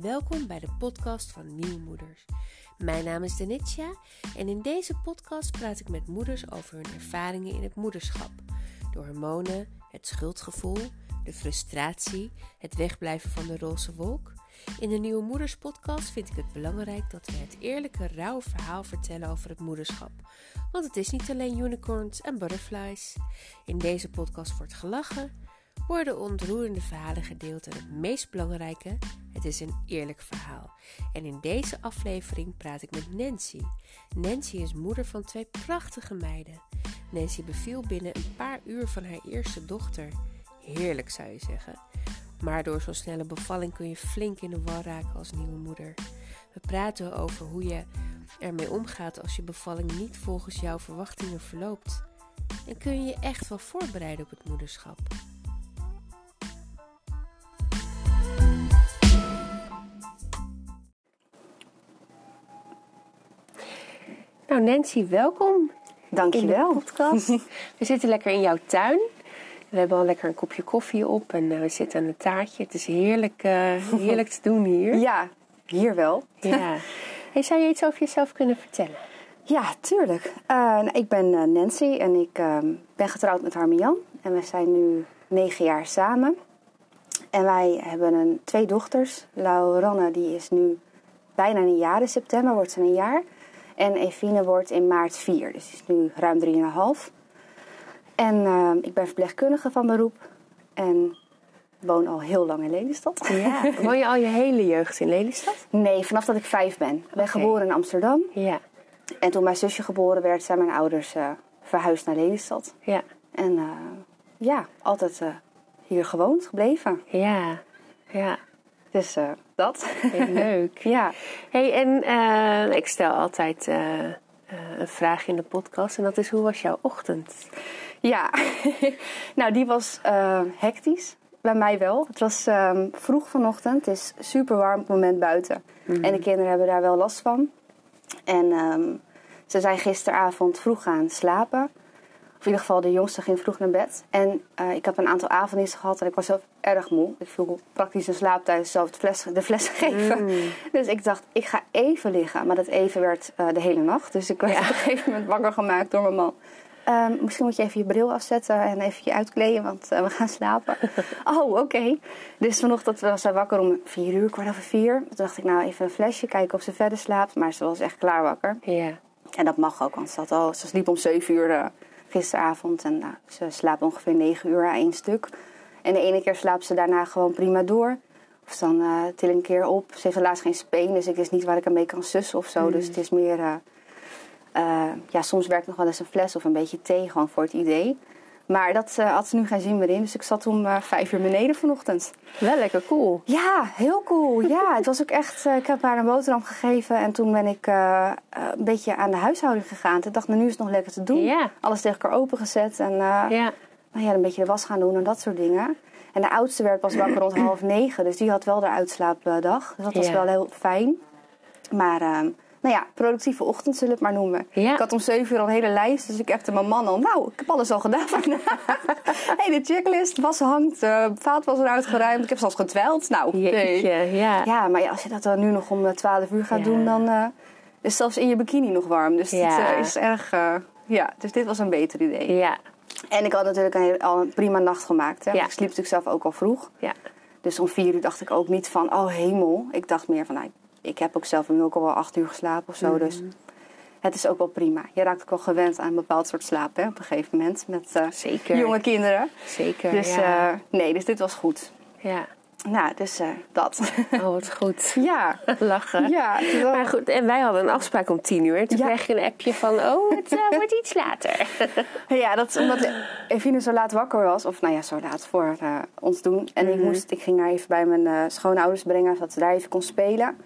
Welkom bij de podcast van Nieuwmoeders. Mijn naam is Denitja en in deze podcast praat ik met moeders over hun ervaringen in het moederschap. De hormonen, het schuldgevoel, de frustratie, het wegblijven van de roze wolk. In de Nieuwe Moeders podcast vind ik het belangrijk dat we het eerlijke, rauwe verhaal vertellen over het moederschap. Want het is niet alleen unicorns en butterflies. In deze podcast wordt gelachen, worden ontroerende verhalen gedeeld en het meest belangrijke, het is een eerlijk verhaal. En in deze aflevering praat ik met Nancy. Nancy is moeder van twee prachtige meiden. Nancy beviel binnen een paar uur van haar eerste dochter. Heerlijk zou je zeggen. Maar door zo'n snelle bevalling kun je flink in de war raken als nieuwe moeder. We praten over hoe je ermee omgaat als je bevalling niet volgens jouw verwachtingen verloopt. En kun je je echt wel voorbereiden op het moederschap. Nou Nancy, welkom Dankjewel. in de podcast. We zitten lekker in jouw tuin. We hebben al lekker een kopje koffie op en uh, we zitten aan een taartje. Het is heerlijk, uh, heerlijk te doen hier. Ja, hier wel. Ja. Hey, zou je iets over jezelf kunnen vertellen? Ja, tuurlijk. Uh, nou, ik ben Nancy en ik ehm, ben getrouwd met Harmian. En we zijn nu negen jaar samen. En wij hebben een, twee dochters. Lauranne die is nu bijna een jaar. In september wordt ze een jaar. En Evine wordt in maart vier. Dus is nu ruim drieënhalf. En uh, ik ben verpleegkundige van beroep. En woon al heel lang in Lelystad. Ja. Woon je al je hele jeugd in Lelystad? Nee, vanaf dat ik vijf ben. Ik ben geboren in Amsterdam. Ja. En toen mijn zusje geboren werd, zijn mijn ouders uh, verhuisd naar Lelystad. Ja. En uh, ja, altijd hier gewoond, gebleven. Ja. Ja. Dus dat. Heel leuk. ja. Hey, en uh, ik stel altijd uh, uh, een vraag in de podcast. En dat is, hoe was jouw ochtend? Ja, nou die was hectisch. Bij mij wel. Het was um, vroeg vanochtend. Het is super warm op het moment buiten. Mm -hmm. En de kinderen hebben daar wel last van. En um, ze zijn gisteravond vroeg gaan slapen. In ieder geval, de jongste ging vroeg naar bed. En uh, ik heb een aantal avonddiensten gehad en ik was zelf erg moe. Ik viel praktisch in slaap tijdens zelf de fles, de fles geven. Mm. Dus ik dacht, ik ga even liggen. Maar dat even werd uh, de hele nacht. Dus ik werd ja. op een gegeven moment wakker gemaakt door mijn man. Um, misschien moet je even je bril afzetten en even je uitkleden, want uh, we gaan slapen. oh, oké. Okay. Dus vanochtend was zij wakker om vier uur, kwart over vier. Toen dacht ik, nou even een flesje, kijken of ze verder slaapt. Maar ze was echt klaar wakker. Ja. En dat mag ook, want ze, had al, ze sliep om zeven uur gisteravond. En nou, ze slaapt ongeveer negen uur aan één stuk. En de ene keer slaapt ze daarna gewoon prima door. Of dan uh, til een keer op. Ze heeft helaas geen speen, dus ik wist niet waar ik ermee kan sussen of zo. Mm. Dus het is meer... Uh, uh, ja, soms werkt nog wel eens een fles of een beetje thee gewoon voor het idee. Maar dat uh, had ze nu geen zin meer in. Dus ik zat om uh, vijf uur beneden vanochtend. Wel lekker cool. Ja, heel cool. Ja, het was ook echt... ik heb haar een boterham gegeven. En toen ben ik een beetje aan de huishouding gegaan. Ik dacht, nou, nu is het nog lekker te doen. Alles tegen elkaar opengezet. En ja. Nou ja, een beetje de was gaan doen en dat soort dingen. En de oudste werd pas wakker rond half negen. Dus die had wel de uitslaapdag. Dus dat was wel heel fijn. Maar... nou ja, productieve ochtend zullen we het maar noemen. Ja. Ik had om 7 uur al een hele lijst, dus ik hebte mijn man al. Nou, ik heb alles al gedaan. hey, de checklist, was hangt, uh, vaat was eruit geruimd. Ik heb zelfs getwijld. Nou, Jeetje, nee. ja. Ja, maar ja, als je dat dan nu nog om 12 uur gaat Ja. doen, dan uh, is zelfs in je bikini nog warm. Dus Ja. uh, is erg, ja, dus dit was een beter idee. Ja, En ik had natuurlijk een, al een prima nacht gemaakt. Hè? Ja. Ik sliep natuurlijk zelf ook al vroeg. ja. Dus om vier uur dacht ik ook niet van, oh hemel. Ik dacht meer van, nou, ik heb ook zelf nu ook al wel acht uur geslapen of zo. Dus het is ook wel prima. Je raakt ook wel gewend aan een bepaald soort slaap hè, op een gegeven moment. Met eh, Zeker. jonge kinderen. Zeker, Dus ja. eh, nee, dus dit was goed. ja. Nou, dus eh, dat. Oh, wat goed. ja. Lachen. Ja, wel- Maar goed, en wij hadden een afspraak om tien uur. Toen Ja. kreeg je een appje van, oh, het wordt iets later. Ja, dat is omdat Evine zo laat wakker was. Of nou ja, zo laat voor ons doen. En ik, moest, ik ging haar even bij mijn schoonouders brengen, zodat ze daar even kon spelen.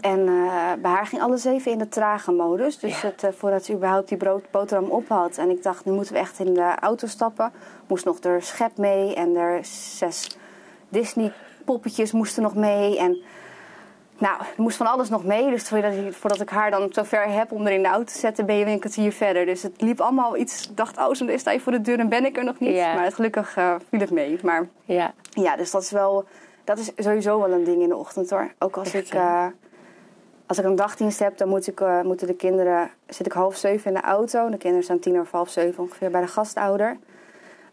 En eh, bij haar ging alles even in de trage modus. Dus Ja. het, eh, voordat ze überhaupt die brood, boterham op had. En ik dacht, nu moeten we echt in de auto stappen. Moest nog er schep mee en er zes Disney poppetjes moesten nog mee. En nou, er moest van alles nog mee. Dus voordat ik, voordat ik haar dan zo ver heb om er in de auto te zetten, ben je weer een kwartier verder. Dus het liep allemaal iets. Ik dacht, oh, zo sta je voor de deur en ben ik er nog niet. Ja. Maar het, gelukkig eh, viel het mee. Maar Ja, ja, dus dat is wel Dat is sowieso wel een ding in de ochtend hoor. Ook als Echt, ik, als ik een dagdienst heb, dan moet ik, eh, moeten de kinderen, zit ik half zeven in de auto. De kinderen staan tien over half zeven ongeveer bij de gastouder.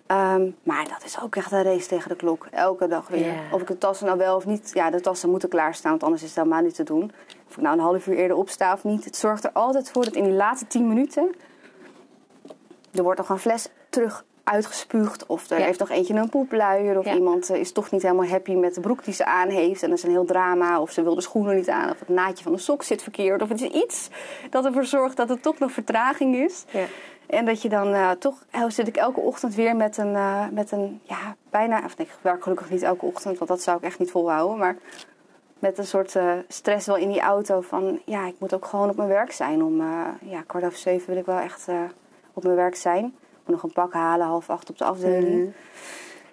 Ehm, maar dat is ook echt een race tegen de klok. Elke dag weer. Of ik de tassen nou wel of niet. Ja, de tassen moeten klaarstaan, want anders is het helemaal niet te doen. Of ik nou een half uur eerder opsta of niet. Het zorgt er altijd voor dat in die laatste tien minuten. er wordt nog een fles terug uitgespuugd. Of er Ja. heeft nog eentje een poepluier. Of Ja. iemand eh, is toch niet helemaal happy met de broek die ze aan heeft. En dat is een heel drama. Of ze wil de schoenen niet aan. Of het naadje van de sok zit verkeerd. Of het is iets dat ervoor zorgt dat er toch nog vertraging is. Ja. En dat je dan eh, toch, eh, zit ik elke ochtend weer met een, eh, met een ja, bijna, of nee, ik werk gelukkig niet elke ochtend, want dat zou ik echt niet volhouden. Maar met een soort stress wel in die auto van, ja, ik moet ook gewoon op mijn werk zijn. Om, ja, kwart over zeven wil ik wel echt op mijn werk zijn. Nog een pak halen, half acht op de afdeling. Mhm.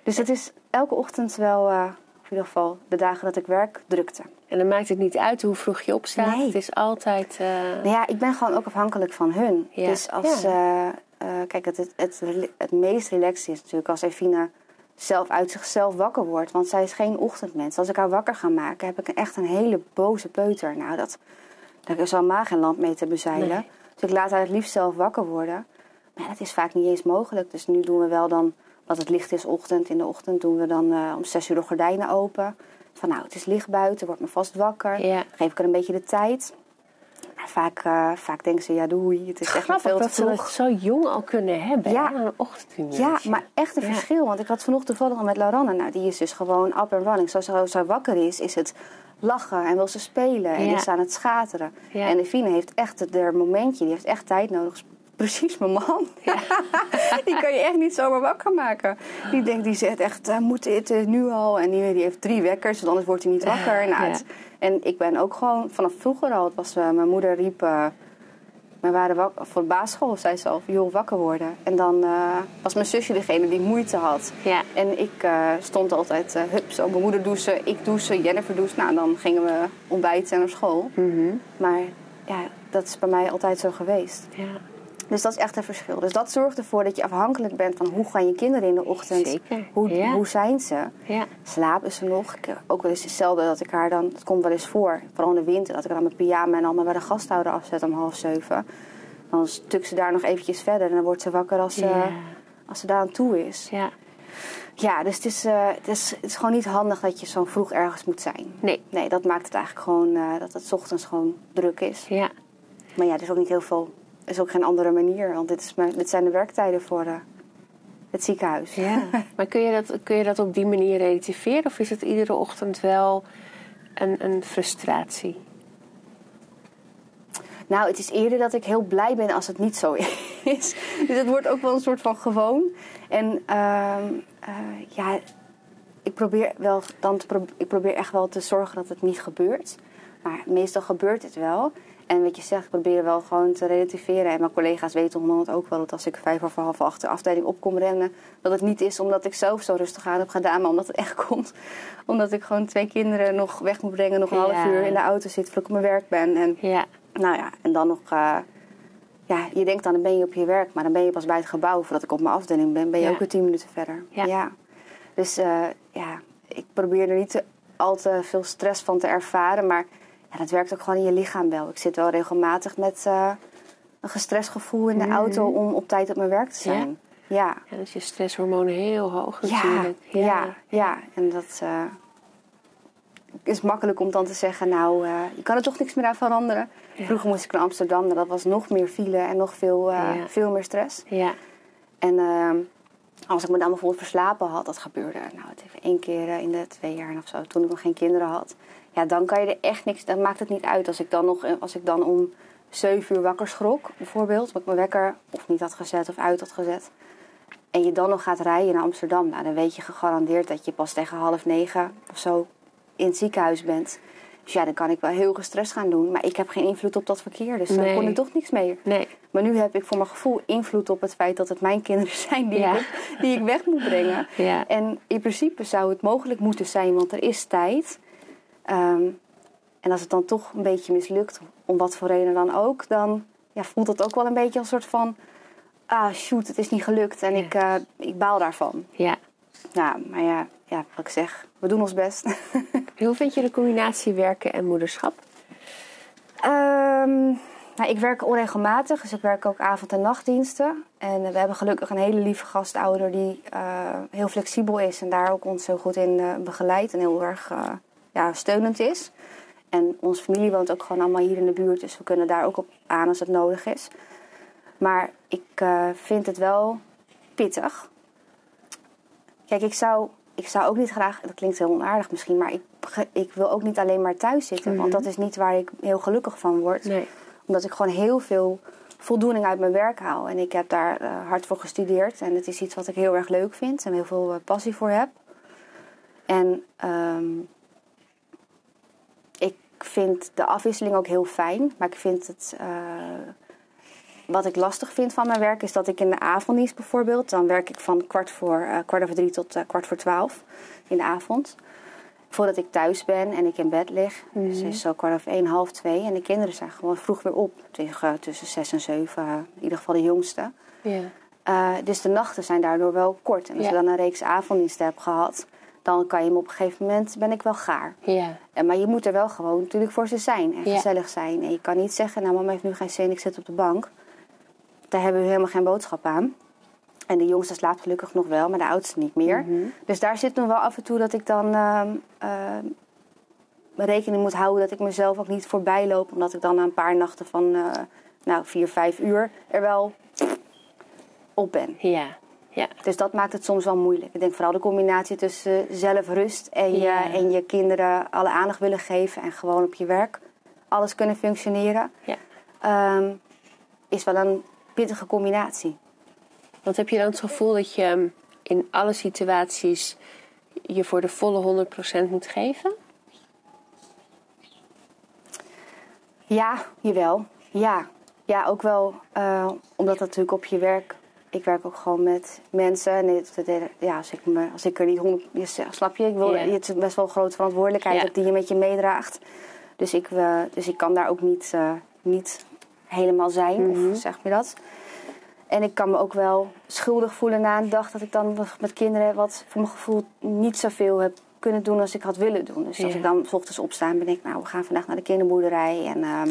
Dus het is elke ochtend wel, eh, in ieder geval de dagen dat ik werk, drukte. En dan maakt het niet uit hoe vroeg je opstaat. Nee. Het is altijd... eh, Nou ja, ik ben gewoon ook afhankelijk van hun. Ja. Dus als, Ja. eh, kijk, het, het, het, het meest relaxed is natuurlijk als Evine zelf uit zichzelf wakker wordt. Want zij is geen ochtendmens. Als ik haar wakker ga maken, heb ik echt een hele boze peuter. Nou, dat, daar is al maar geen lamp mee te bezeilen. Nee. Dus ik laat haar het liefst zelf wakker worden. Maar dat is vaak niet eens mogelijk. Dus nu doen we wel dan, dat het licht is ochtend. In de ochtend doen we dan eh, om zes uur de gordijnen open. Van nou, het is licht buiten, wordt me vast wakker. Ja. Geef ik er een beetje de tijd. Maar vaak, eh, vaak denken ze, ja doei, het is echt nog veel te dat ze vroeg. dat zo jong al kunnen hebben. Ja. hè, Een ochtendhumeur. Ja, maar echt een Ja. verschil. Want ik had vanochtend toevallig al met Lauranne. Nou, die is dus gewoon up and running. Zoals ze- zij wakker is, is het lachen en wil ze spelen. En Ja. is aan het schateren. Ja. En Evine heeft echt het momentje. Die heeft echt tijd nodig. Precies mijn man. die kan je echt niet zomaar wakker maken. Die denkt, die zegt echt, eh, moet dit eh, nu al? En die, die heeft drie wekkers, want anders wordt hij niet wakker. Nou, het- en ik ben ook gewoon vanaf vroeger al. Het was, eh, mijn moeder riep... we waren wak- voor de basisschool, zei ze al, joh, wakker worden. En dan was mijn zusje degene die moeite had. Ja. En ik stond altijd, hup, zo, mijn moeder douchen, ik douchen, Jennifer douchen. Nou, dan gingen we ontbijten en naar school. Mhm. Maar ja, dat is bij mij altijd zo geweest. ja. Dus dat is echt een verschil. Dus dat zorgt ervoor dat je afhankelijk bent van hoe gaan je kinderen in de ochtend. Zeker, Hoe, ja. hoe zijn ze? Ja. Slapen ze nog? Ik, ook wel eens hetzelfde dat ik haar dan, het komt wel eens voor, vooral in de winter, dat ik dan mijn pyjama en allemaal bij de gasthouder afzet om half zeven. Dan stuk ze daar nog eventjes verder en dan wordt ze wakker als ze, Ja. als ze daar aan toe is. ja. Ja, dus het is, eh, het, is, het is gewoon niet handig dat je zo vroeg ergens moet zijn. Nee. Nee, dat maakt het eigenlijk gewoon eh, dat het ochtends gewoon druk is. Ja. Maar ja, er is ook niet heel veel, is ook geen andere manier. Want dit, is mijn, dit zijn de werktijden voor eh, het ziekenhuis. ja. Maar kun je, dat, kun je dat op die manier relativeren? Of is het iedere ochtend wel een, een frustratie? Nou, het is eerder dat ik heel blij ben als het niet zo is. Dus het wordt ook wel een soort van gewoon. En ehm, eh, ja, ik probeer, wel dan te pro- ik probeer echt wel te zorgen dat het niet gebeurt. Maar meestal gebeurt het wel. En wat je zegt, ik probeer wel gewoon te relativeren. En mijn collega's weten onderhand ook wel dat als ik vijf of half acht de afdeling op kom rennen... dat het niet is omdat ik zelf zo rustig aan heb gedaan, maar omdat het echt komt. Omdat ik gewoon twee kinderen nog weg moet brengen, nog een half uur in de auto zit voordat ik op mijn werk ben. En Ja. nou ja, en dan nog... eh, ja, je denkt dan, dan ben je op je werk, maar dan ben je pas bij het gebouw. Voordat ik op mijn afdeling ben, ben je Ja. ook weer tien minuten verder. Ja. Dus eh, ja, ik probeer er niet te, al te veel stress van te ervaren. Maar ja, dat werkt ook gewoon in je lichaam wel. Ik zit wel regelmatig met eh, een gestrest gevoel in de auto om op tijd op mijn werk te zijn. Ja, ja. Dus je stresshormonen heel hoog ja, natuurlijk. ja, ja. En dat eh, is makkelijk om dan te zeggen, nou, eh, je kan er toch niks meer aan veranderen. Ja. Vroeger moest ik naar Amsterdam, dat was nog meer file en nog veel, Ja. veel meer stress. Ja. En ehm, als ik me dan bijvoorbeeld verslapen had, dat gebeurde nou, het heeft één keer in de twee jaar of zo, toen ik nog geen kinderen had. Ja, dan kan je er echt niks, dan maakt het niet uit als ik dan nog, als ik dan om zeven uur wakker schrok, bijvoorbeeld, omdat ik mijn wekker of niet had gezet of uit had gezet. En je dan nog gaat rijden naar Amsterdam, nou, dan weet je gegarandeerd dat je pas tegen half negen of zo in het ziekenhuis bent. Dus ja, dan kan ik wel heel gestrest gaan doen, maar ik heb geen invloed op dat verkeer, dus dan Nee. kon ik toch niks meer. Nee. Maar nu heb ik voor mijn gevoel invloed op het feit dat het mijn kinderen zijn die, Ja. ik, die ik weg moet brengen. Ja. En in principe zou het mogelijk moeten zijn, want er is tijd. Ehm, en als het dan toch een beetje mislukt, om wat voor reden dan ook, dan ja, voelt het ook wel een beetje als een soort van: ah, shoot, het is niet gelukt en Ja. ik, eh, ik baal daarvan. Ja. ja, maar ja, ja, wat ik zeg, we doen ons best. Hoe vind je de combinatie werken en moederschap? Ehm, nou, ik werk onregelmatig, dus ik werk ook avond- en nachtdiensten. En we hebben gelukkig een hele lieve gastouder die eh, heel flexibel is en daar ook ons heel goed in uh, begeleidt en heel erg uh, ja, steunend is. En onze familie woont ook gewoon allemaal hier in de buurt, dus we kunnen daar ook op aan als het nodig is. Maar ik vind het wel pittig. Kijk, ik zou, ik zou ook niet graag, dat klinkt heel onaardig misschien, maar ik, ik wil ook niet alleen maar thuis zitten. Mm -hmm. Want dat is niet waar ik heel gelukkig van word. Nee. Omdat ik gewoon heel veel voldoening uit mijn werk haal. En ik heb daar uh, hard voor gestudeerd. En het is iets wat ik heel erg leuk vind en heel veel uh, passie voor heb. En um, ik vind de afwisseling ook heel fijn. Maar ik vind het. Uh, wat ik lastig vind van mijn werk is dat ik in de avonddienst bijvoorbeeld, dan werk ik van kwart voor, uh, kwart over drie tot uh, kwart voor twaalf in de avond. Voordat ik thuis ben en ik in bed lig. Mm. Dus het is zo kwart over één, half twee. En de kinderen zijn gewoon vroeg weer op. Tegen, tussen zes en zeven, in ieder geval de jongste. Yeah. dus de nachten zijn daardoor wel kort. En als je dan een reeks avonddiensten hebt gehad, dan kan je hem op een gegeven moment, ben ik wel gaar. Ja. En, maar je moet er wel gewoon natuurlijk voor ze zijn en Ja. gezellig zijn. En je kan niet zeggen, nou mama heeft nu geen zin, ik zit op de bank. Daar hebben we helemaal geen boodschap aan. En de jongste slaapt gelukkig nog wel, maar de oudste niet meer. Mhm. Dus daar zit nog wel af en toe dat ik dan ehm, ehm, rekening moet houden dat ik mezelf ook niet voorbij loop. Omdat ik dan na een paar nachten van eh, nou, vier, vijf uur er wel op ben. Ja. Ja. Dus dat maakt het soms wel moeilijk. Ik denk vooral de combinatie tussen zelfrust en je, Ja. en je kinderen alle aandacht willen geven en gewoon op je werk alles kunnen functioneren, Ja. ehm, is wel een pittige combinatie. Want heb je dan het gevoel dat je um, in alle situaties je voor de volle 100% moet geven? Ja, jawel. Ja, ja ook wel eh, omdat dat natuurlijk op je werk. Ik werk ook gewoon met mensen. En ja, als, ik me, als ik er niet honderd. Snap je? Ik wil, Ja. Het is best wel een grote verantwoordelijkheid die je met je meedraagt. Dus ik, eh, dus ik kan daar ook niet, eh, niet helemaal zijn. Mhm. Of zeg je dat? En ik kan me ook wel schuldig voelen na een dag dat ik dan met kinderen wat voor mijn gevoel niet zoveel heb kunnen doen als ik had willen doen. Dus als ik dan s ochtends opsta en ben ik, nou we gaan vandaag naar de kinderboerderij en ehm,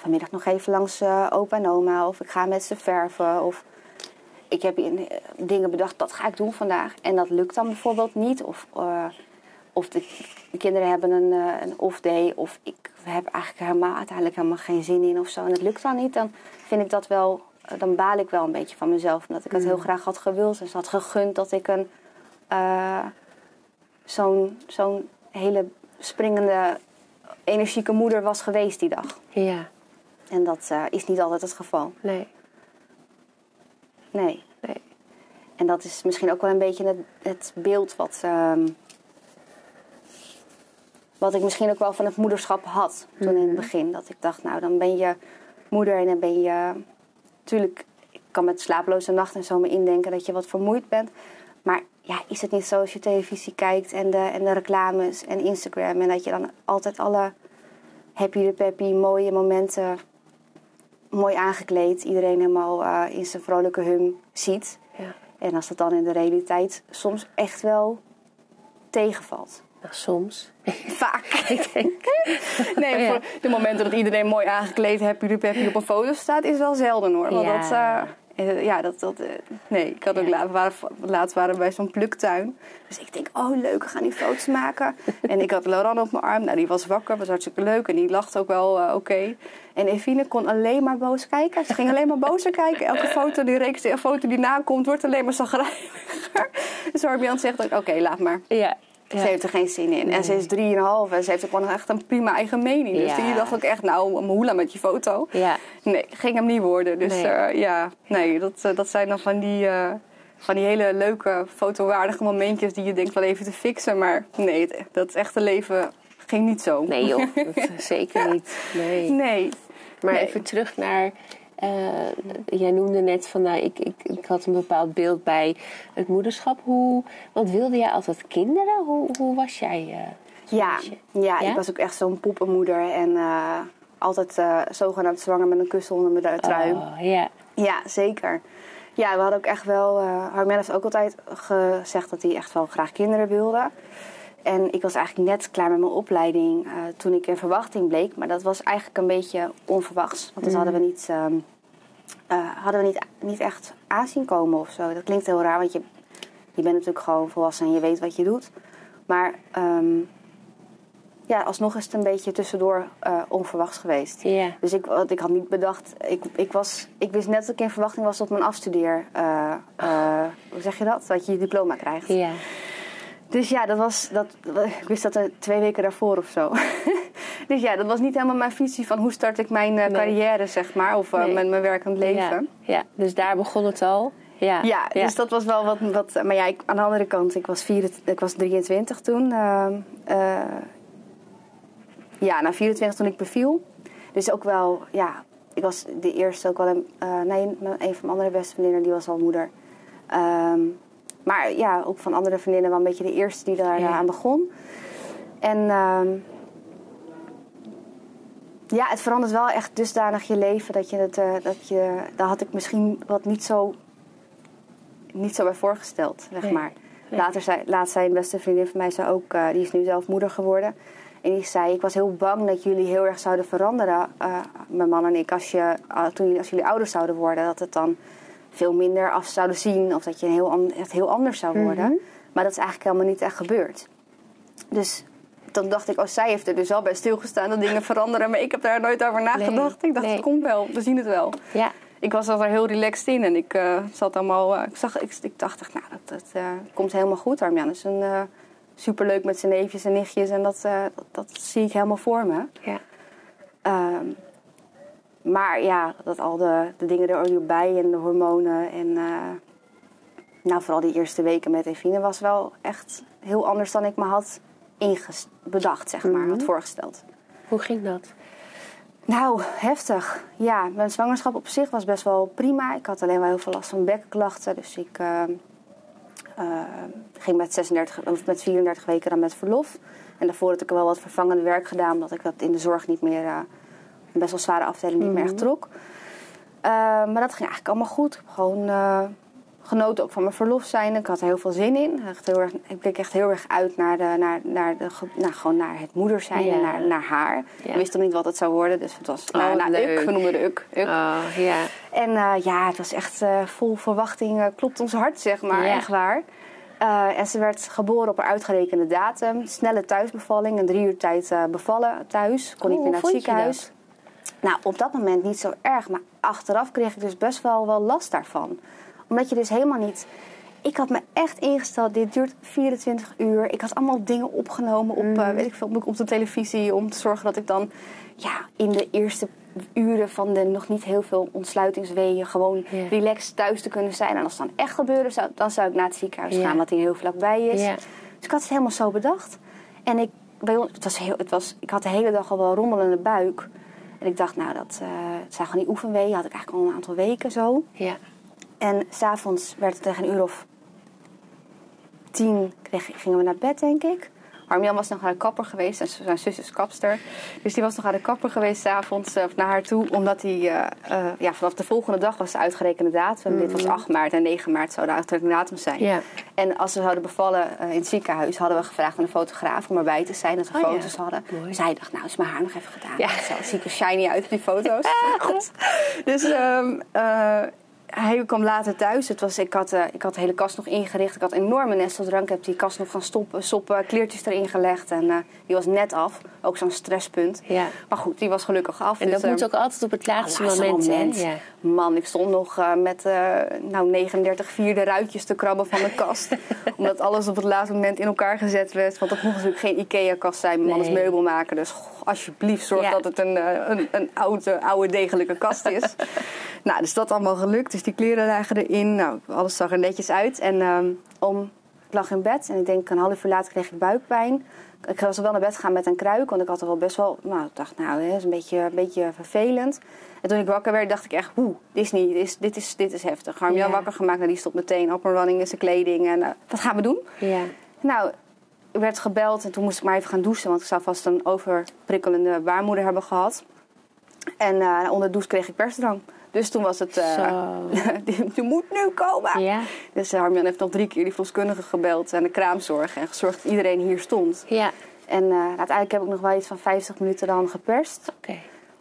vanmiddag nog even langs eh, opa en oma of ik ga met ze verven of ik heb in- eh, dingen bedacht dat ga ik doen vandaag en dat lukt dan bijvoorbeeld niet of, eh, of de, de kinderen hebben een, een off day of ik heb eigenlijk helemaal, uiteindelijk helemaal geen zin in of zo en het lukt dan niet, dan vind ik dat wel, dan baal ik wel een beetje van mezelf omdat ik het heel graag had gewild en ze had gegund dat ik een zo'n zo'n hele springende energieke moeder was geweest die dag. Ja. En dat eh, is niet altijd het geval. Nee. Nee. Nee. En dat is misschien ook wel een beetje het, het beeld wat, ehm, wat ik misschien ook wel van het moederschap had toen in het begin. Dat ik dacht, nou dan ben je moeder en dan ben je... Tuurlijk, ik kan met slapeloze nachten en zo me indenken dat je wat vermoeid bent. Maar ja, is het niet zo als je televisie kijkt en de, en de reclames en Instagram... en dat je dan altijd alle happy de peppy mooie momenten mooi aangekleed... iedereen helemaal eh, in zijn vrolijke hum ziet... Ja. En als dat dan in de realiteit soms echt wel tegenvalt. Nou, soms. Vaak. nee, Ja. voor de momenten dat iedereen mooi aangekleed happy de peppy op een foto staat, is wel zelden hoor. Want Ja. dat, eh, eh, ja, dat, dat, eh, nee, ik had ook Ja. we waren, laatst waren we bij zo'n pluktuin. Dus ik denk, oh leuk, we gaan die foto's maken. en ik had Laurent op mijn arm. Nou, die was wakker, was hartstikke leuk. En die lachte ook wel eh, oké. En Evine kon alleen maar boos kijken. Ze ging alleen maar bozer kijken. Elke foto die reeks, foto die nakomt, wordt alleen maar zagrijniger. Dus Arbian zegt ook, oké, laat maar. Ja. Ze heeft er geen zin in. En ze is drieënhalf en ze heeft ook gewoon echt een prima eigen mening. Dus die dacht ook echt, nou, moela met je foto. Ja. Nee, ging hem niet worden. Dus Nee. eh, ja, nee, dat, eh, dat zijn dan van die, eh, van die hele leuke, fotowaardige momentjes die je denkt wel even te fixen. Maar nee, het, dat echte leven ging niet zo. Nee joh, dat zeker niet. Nee. Nee. Maar Nee. even terug naar. Eh, jij noemde net van nou, ik, ik, ik had een bepaald beeld bij het moederschap. Hoe, want wilde jij altijd kinderen? Hoe, hoe was jij? eh, Ja, ja, Ja? ik was ook echt zo'n poppenmoeder. En eh, altijd eh, zogenaamd zwanger met een kussen onder mijn trui. Oh, ja. Ja, zeker. Ja, we hadden ook echt wel... Uh, Harmen heeft ook altijd gezegd dat hij echt wel graag kinderen wilde. En ik was eigenlijk net klaar met mijn opleiding uh, toen ik in verwachting bleek. Maar dat was eigenlijk een beetje onverwachts. Want dat hadden we mm. niet, uh, hadden we niet, niet echt aanzien komen of zo. Dat klinkt heel raar, want je, je bent natuurlijk gewoon volwassen en je weet wat je doet. Maar um, ja, alsnog is het een beetje tussendoor uh, onverwachts geweest. Yeah. Dus ik, ik had niet bedacht. Ik, ik, was, ik wist net dat ik in verwachting was tot mijn afstudeer. Uh, uh, hoe zeg je dat? Dat je je diploma krijgt. Ja. Dus ja, dat was, dat, ik wist dat er twee weken daarvoor of zo. dus ja, dat was niet helemaal mijn visie van hoe start ik mijn carrière, zeg maar. Of nee. mijn, mijn werkend leven. Ja. ja, dus daar begon het al. Ja, ja, ja, dus dat was wel wat. wat maar ja, ik, aan de andere kant, ik was, vier, ik was 23 toen. Uh, uh, ja, na 24 toen ik beviel. Dus ook wel, ja, ik was de eerste ook wel een, uh, nee, een van mijn andere beste vriendinnen, die was al moeder. Um, maar ja, ook van andere vriendinnen wel een beetje de eerste die daar ja. aan begon. En um, ja, het verandert wel echt dusdanig je leven dat je het, uh, dat je, daar had ik misschien wat niet zo, niet zo bij voorgesteld, zeg nee. maar. Nee. Later zei, laatst zei een beste vriendin van mij, zei ook, uh, die is nu zelf moeder geworden. En die zei, ik was heel bang dat jullie heel erg zouden veranderen, uh, mijn man en ik, als, je, toen, als jullie ouders zouden worden. Dat het dan veel minder af zouden zien of dat je heel, echt heel anders zou worden. Mm -hmm. Maar dat is eigenlijk helemaal niet echt gebeurd. Dus dan dacht ik, oh, zij heeft er dus wel bij stilgestaan dat dingen veranderen. Maar ik heb daar nooit over nagedacht. Nee, ik dacht, nee. het komt wel, we zien het wel. Ja. Ik was er heel relaxed in en ik uh, zat allemaal... ik, zag, ik, ik dacht, nou, dat, dat komt helemaal goed. Armjan is een superleuk met zijn neefjes en nichtjes. En dat, dat, dat, zie ik helemaal voor me. Ja. Um, maar ja, dat al de, de dingen er bij en de hormonen. En uh, nou, vooral die eerste weken met Evine was wel echt heel anders dan ik me had bedacht, zeg maar, mm -hmm. had voorgesteld. Hoe ging dat? Nou, heftig. Ja, mijn zwangerschap op zich was best wel prima. Ik had alleen wel heel veel last van bekkenklachten. Dus ik... Uh, uh, ging met, 36, of met 34 weken dan met verlof. En daarvoor had ik wel wat vervangende werk gedaan, omdat ik dat in de zorg niet meer, een best wel zware afdeling, niet mm -hmm. meer echt trok. Uh, maar dat ging eigenlijk allemaal goed. Ik heb gewoon genoten ook van mijn verlof zijn. Ik had er heel veel zin in. Echt heel erg, ik keek echt heel erg uit naar, de, naar, naar, de, nou, gewoon naar het moeder zijn en naar, naar haar. Ik wist nog niet wat het zou worden, dus het was oh, naar, Uk. We noemden de Uk. Uk. Oh, ja. En uh, ja, het was echt uh, vol verwachting. Klopt ons hart, zeg maar. Echt waar. Uh, en ze werd geboren op haar uitgerekende datum. Snelle thuisbevalling. In drie uur tijd bevallen thuis. Kon niet meer naar het ziekenhuis. Nou, op dat moment niet zo erg. Maar achteraf kreeg ik dus best wel, wel last daarvan omdat je dus helemaal niet. Ik had me echt ingesteld, dit duurt 24 uur. Ik had allemaal dingen opgenomen op, mm. uh, weet ik veel, op de televisie. Om te zorgen dat ik dan ja, in de eerste uren van de nog niet heel veel ontsluitingsweeën gewoon yeah. relaxed thuis te kunnen zijn. En als het dan echt gebeurde, zou, dan zou ik naar het ziekenhuis yeah. gaan, wat hier heel vlakbij is. Yeah. Dus ik had het helemaal zo bedacht. En ik, bij ons, het was heel, het was, ik had de hele dag al wel rommelende buik. En ik dacht, nou, dat uh, zijn gewoon die oefenweeën. Had ik eigenlijk al een aantal weken zo. Ja. En s'avonds werd het tegen een uur of tien kreeg, gingen we naar bed, denk ik. Armian was nog naar de kapper geweest. En zijn zus is kapster. Dus die was nog naar de kapper geweest s'avonds uh, naar haar toe. Omdat hij, uh, uh, ja, vanaf de volgende dag was de uitgerekende datum. Mm. Dit was 8 maart en 9 maart zou de uitgerekende datum zijn. Yeah. En als we zouden bevallen in het ziekenhuis, hadden we gevraagd aan de fotograaf om erbij te zijn. Dat we oh, foto's ja. hadden. Mooi. Zij dacht, nou is mijn haar nog even gedaan. Ja. Zo zie ik er shiny uit op die foto's. Goed. Dus um, hij kwam later thuis. Het was, ik, had, uh, ik had de hele kast nog ingericht. Ik had enorme nesteldrank. Ik heb die kast nog gaan stoppen, stoppen kleertjes erin gelegd. En uh, die was net af. Ook zo'n stresspunt. Ja. Maar goed, die was gelukkig af. En dat dus, moet ook altijd op het laatste, laatste moment. moment. Ja. Man, ik stond nog uh, met nou, 39 vierde ruitjes te krabben van de kast. omdat alles op het laatste moment in elkaar gezet werd. Want dat mocht natuurlijk geen IKEA-kast zijn. Mijn man is meubelmaker. Dus goh, alsjeblieft zorg ja. dat het een, een, een oude, oude degelijke kast is. nou, dus dat allemaal gelukt. Dus die kleren lagen erin. Nou, alles zag er netjes uit. En um, om, ik lag in bed en ik denk een half uur later kreeg ik buikpijn. Ik was wel naar bed gaan met een kruik, want ik had er wel best wel... Nou, ik dacht, nou, dat is een beetje, een beetje vervelend. En toen ik wakker werd, dacht ik echt, oeh, dit is niet, dit is, dit is, dit is heftig. Harm ja. wakker gemaakt, nou, die stopt meteen op een running in zijn kleding. En uh, wat gaan we doen? Ja. Nou, ik werd gebeld en toen moest ik maar even gaan douchen, want ik zou vast een overprikkelende baarmoeder hebben gehad. En uh, onder de douche kreeg ik persdrang. Dus toen was het, uh, Zo. die, moet nu komen. Ja. Dus uh, Harmjan heeft nog drie keer die verloskundige gebeld en de kraamzorg. En gezorgd dat iedereen hier stond. Ja. En uh, uiteindelijk heb ik nog wel iets van 50 minuten dan geperst. Oké.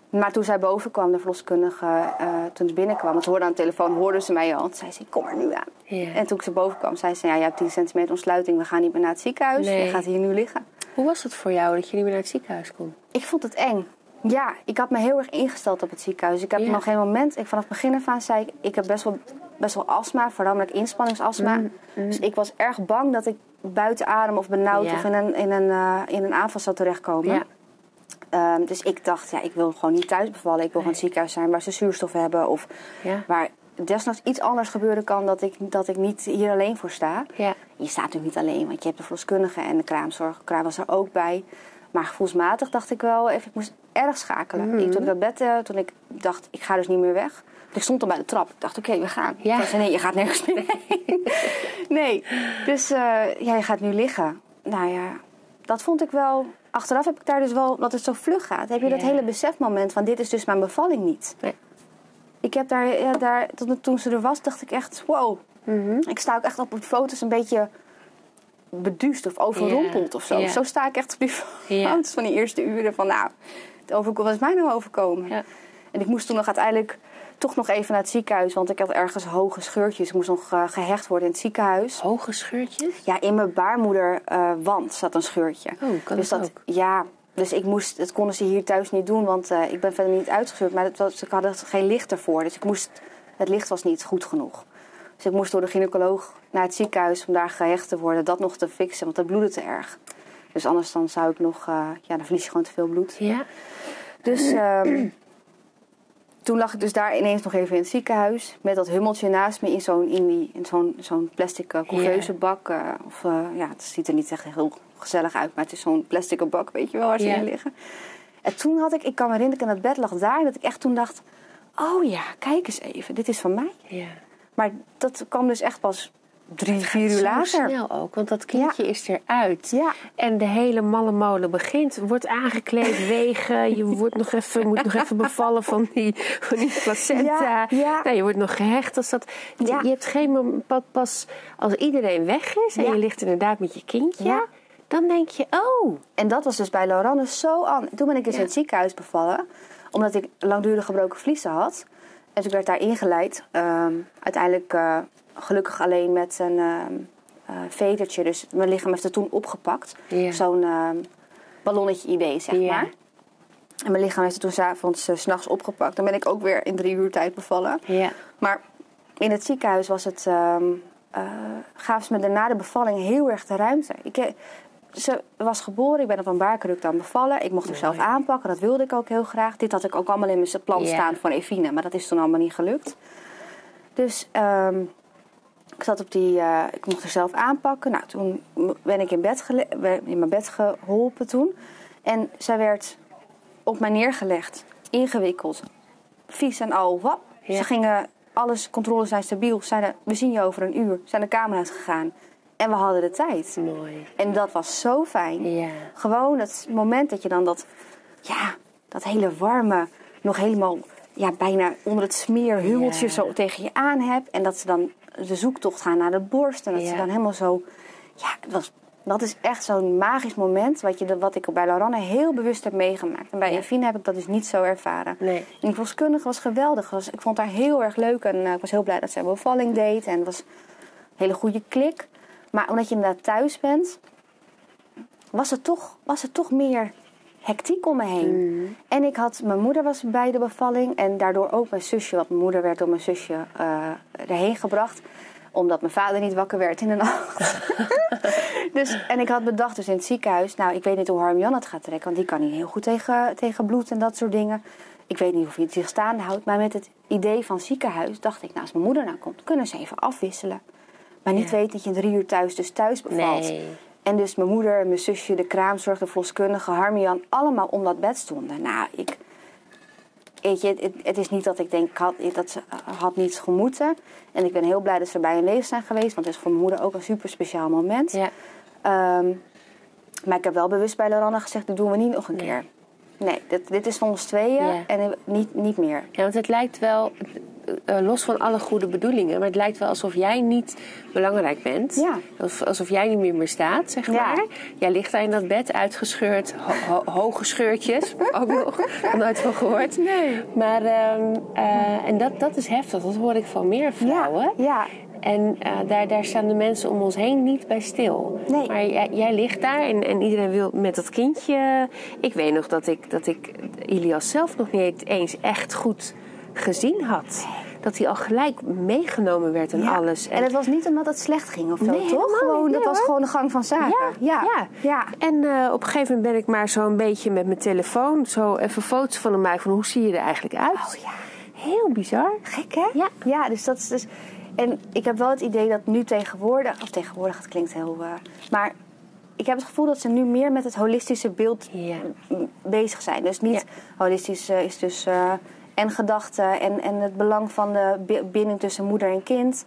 Maar toen zij boven kwam, de verloskundige, uh, toen ze binnenkwam, want ze hoorde aan de telefoon, hoorde ze mij al. Toen zei ze, kom er nu aan. En toen ik ze boven kwam, zei ze, ja, je hebt 10 centimeter ontsluiting, we gaan niet meer naar het ziekenhuis. Nee. Je gaat hier nu liggen. Hoe was het voor jou dat je niet meer naar het ziekenhuis kon? Ik vond het eng. Ja, ik had me heel erg ingesteld op het ziekenhuis. Ik heb Ja. nog geen moment, ik, vanaf het begin af aan zei ik, ik heb best wel, best wel astma, voornamelijk inspanningsastma. Mm, Dus ik was erg bang dat ik buiten adem of benauwd Ja. of in een, in, een, uh, in een aanval zou terechtkomen. Ja. Um, dus ik dacht, ja, ik wil gewoon niet thuis bevallen. Ik wil gewoon het ziekenhuis zijn waar ze zuurstof hebben. Of Ja. waar desnoods iets anders gebeuren kan dat ik, dat ik niet hier alleen voor sta. Ja. Je staat natuurlijk niet alleen, want je hebt de verloskundige en de kraamzorg. De kraam was er ook bij. Maar gevoelsmatig dacht ik wel even, ik moest erg schakelen. Mhm. Ik, toen ik dat bed, uh, toen ik dacht, ik ga dus niet meer weg. Ik stond al bij de trap. Ik dacht, oké, okay, we gaan. Ja. Ik zei, nee, je gaat nergens meer heen. nee, dus uh, ja, je gaat nu liggen. Nou ja, dat vond ik wel... Achteraf heb ik daar dus wel, dat het zo vlug gaat. Heb je dat hele besefmoment van, dit is dus mijn bevalling niet. Nee. Ik heb daar, ja, daar tot, toen ze er was, dacht ik echt, wow. Mhm. Ik sta ook echt op de foto's een beetje beduust of overrompeld Ja, of zo. Zo sta ik echt op die foto's van die eerste uren van nou, overko- wat is mij nou overkomen? Ja. En ik moest toen nog uiteindelijk toch nog even naar het ziekenhuis, want ik had ergens hoge scheurtjes. Ik moest nog eh, gehecht worden in het ziekenhuis. Hoge scheurtjes? Ja, in mijn baarmoederwand zat een scheurtje. Oh, kan dus dat ook? ja, dus ik moest, dat konden ze hier thuis niet doen, want eh, ik ben verder niet uitgescheurd. Maar was, ze hadden geen licht ervoor, dus ik moest, het licht was niet goed genoeg. Dus ik moest door de gynaecoloog naar het ziekenhuis om daar gehecht te worden, dat nog te fixen, want dat bloedde te erg. Dus anders dan zou ik nog, eh, ja, dan verlies je gewoon te veel bloed. Ja. Dus ehm, toen lag ik dus daar ineens nog even in het ziekenhuis. Met dat hummeltje naast me in zo'n, in die, in zo'n, zo'n plastic uh, bak. eh, of ja, het ziet er niet echt heel gezellig uit. Maar het is zo'n plastic bak, weet je wel, waar ze Ja. in liggen. En toen had ik, ik kan me herinneren, ik in het bed lag daar. Dat ik echt toen dacht, oh ja, kijk eens even. Dit is van mij. Ja. Maar dat kwam dus echt pas drie, vier uur later. snel ook, want dat kindje is eruit. Ja. En de hele malle molen begint. Wordt aangekleed, wegen. Je wordt nog even, moet nog even bevallen van die, van die placenta. Ja, ja. Nou, je wordt nog gehecht als dat. Je hebt geen pas- als iedereen weg is en je ligt inderdaad met je kindje. Ja. Dan denk je, oh, En dat was dus bij Lauranne zo anders. Toen ben ik dus Ja. in het ziekenhuis bevallen. Omdat ik langdurig gebroken vliezen had. En ik werd daar ingeleid. Ehm, uiteindelijk eh, gelukkig alleen met een ehm eh, vetertje. Dus mijn lichaam heeft het toen opgepakt. Zo'n ehm, ballonnetje idee, zeg maar. En mijn lichaam heeft het toen s'avonds, s s'nachts opgepakt. Dan ben ik ook weer in drie uur tijd bevallen. ja. Maar in het ziekenhuis was het, ehm eh, gaven ze me daarna de bevalling heel erg de ruimte. Ik, eh, ze was geboren, ik ben op een baarkruk dan bevallen. Ik mocht haar zelf aanpakken, dat wilde ik ook heel graag. Dit had ik ook allemaal in mijn plan staan voor Evine, maar dat is toen allemaal niet gelukt. Dus ik zat op die, eh, ik mocht haar zelf aanpakken. Nou, toen ben ik in, bed in mijn bed geholpen toen. En zij werd op mij neergelegd, ingewikkeld, vies en al. Wap. Ja. Ze gingen, alles, controles zijn stabiel. We zien je over een uur. Zijn de kamer uitgegaan. En we hadden de tijd. Mooi. En dat was zo fijn. Ja. Gewoon het moment dat je dan dat, ja, dat hele warme, nog helemaal ja, bijna onder het smeer Ja. zo tegen je aan hebt. En dat ze dan de zoektocht gaan naar de borst. En dat ze dan helemaal zo, ja, het was, dat is echt zo'n magisch moment. Wat, je, wat ik bij Lauranne heel bewust heb meegemaakt. En bij Ja. Evine heb ik dat dus niet zo ervaren. Nee. En die verloskundige was geweldig. Was, ik vond haar heel erg leuk. En eh, ik was heel blij dat ze een bevalling deed. En het was een hele goede klik. Maar omdat je inderdaad thuis bent, was het toch, was het toch meer hectiek om me heen. En ik had, mijn moeder was bij de bevalling. En daardoor ook mijn zusje. Want mijn moeder werd door mijn zusje eh, erheen gebracht. Omdat mijn vader niet wakker werd in de nacht. dus, en ik had bedacht dus in het ziekenhuis. Nou, ik weet niet hoe Harm Jan het gaat trekken. Want die kan niet heel goed tegen, tegen bloed en dat soort dingen. Ik weet niet of hij het zich staande houdt. Maar met het idee van ziekenhuis dacht ik, nou, als mijn moeder nou komt, kunnen ze even afwisselen. Maar niet Ja. weten dat je in drie uur thuis dus thuis bevalt. Nee. En dus mijn moeder, mijn zusje, de kraamzorg, de verloskundige, Harmian, allemaal om dat bed stonden. Nou, ik. Weet je, het, het is niet dat ik denk had, dat ze eh, had niets gemoeten. En ik ben heel blij dat ze bij een leven zijn geweest, want het is voor mijn moeder ook een super speciaal moment. Ja. Ehm, maar ik heb wel bewust bij Laranne gezegd: dit doen we niet nog een Nee. keer. Nee, dit, dit is van ons tweeën Ja. en niet, niet meer. Ja, want het lijkt wel, eh, los van alle goede bedoelingen, maar het lijkt wel alsof jij niet belangrijk bent. Ja. Alsof, alsof jij niet meer bestaat, zeg Ja. maar. Jij ligt daar in dat bed, uitgescheurd, ho- ho- hoge scheurtjes, ook nog, nog nooit van gehoord. Nee. Maar, ehm, eh, en dat, dat is heftig, dat hoor ik van meer vrouwen. Ja, ja. En eh, daar, daar staan de mensen om ons heen niet bij stil. Nee. Maar jij, jij ligt daar en, en iedereen wil met dat kindje. Ik weet nog dat ik, dat ik Ilias zelf nog niet eens echt goed gezien had. Dat hij al gelijk meegenomen werd en Ja. alles. En het was niet omdat het slecht ging of zo, Nee, toch? Gewoon, niet, dat was gewoon de gang van zaken. ja, ja. ja. En eh, op een gegeven moment ben ik maar zo een beetje met mijn telefoon... zo even foto's van hem maken van hoe zie je er eigenlijk uit. Oh ja. Heel bizar. Gek, hè? Ja. Ja, dus dat is dus... En ik heb wel het idee dat nu tegenwoordig... Of tegenwoordig, het klinkt heel... eh, maar ik heb het gevoel dat ze nu meer met het holistische beeld Ja. bezig zijn. Dus niet... Holistisch eh, is dus... eh, en gedachten en, en het belang van de bi- binding tussen moeder en kind.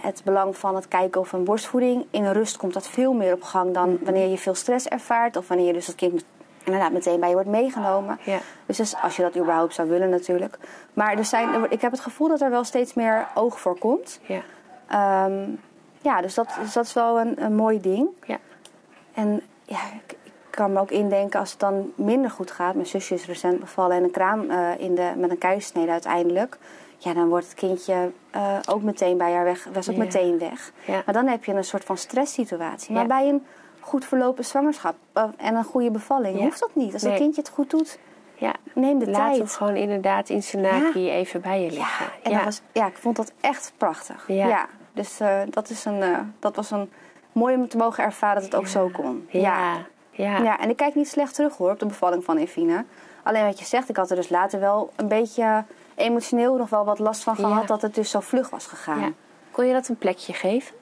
Het belang van het kijken of een borstvoeding. In rust komt dat veel meer op gang dan wanneer je veel stress ervaart. Of wanneer je dus het kind inderdaad meteen bij je wordt meegenomen. Ja. Dus, dus als je dat überhaupt zou willen natuurlijk. Maar er zijn, ik heb het gevoel dat er wel steeds meer oog voor komt. Ja. Ehm, ja, dus dat, dus dat is wel een, een mooi ding. Ja. En ja, ik, ik kan me ook indenken als het dan minder goed gaat. Mijn zusje is recent bevallen en een kraam eh, in de, met een keizersnede uiteindelijk. Ja, dan wordt het kindje eh, ook meteen bij haar weg. Was ook Ja. meteen weg. Ja. Maar dan heb je een soort van stresssituatie. Maar bij een goed verlopen zwangerschap eh, en een goede bevalling Ja. hoeft dat niet. Als Nee. een kindje het goed doet, ja. neem de Laat hem tijd. gewoon inderdaad in zijn naki even bij je liggen. En Dat was, ja, ik vond dat echt prachtig. Ja. dus eh, dat, is een, eh, dat was een mooi om te mogen ervaren dat het ook zo kon. Ja. Ja. Ja, en ik kijk niet slecht terug hoor op de bevalling van Evine. Alleen wat je zegt, ik had er dus later wel een beetje emotioneel nog wel wat last van Ja. gehad dat het dus zo vlug was gegaan. Ja. Kon je dat een plekje geven?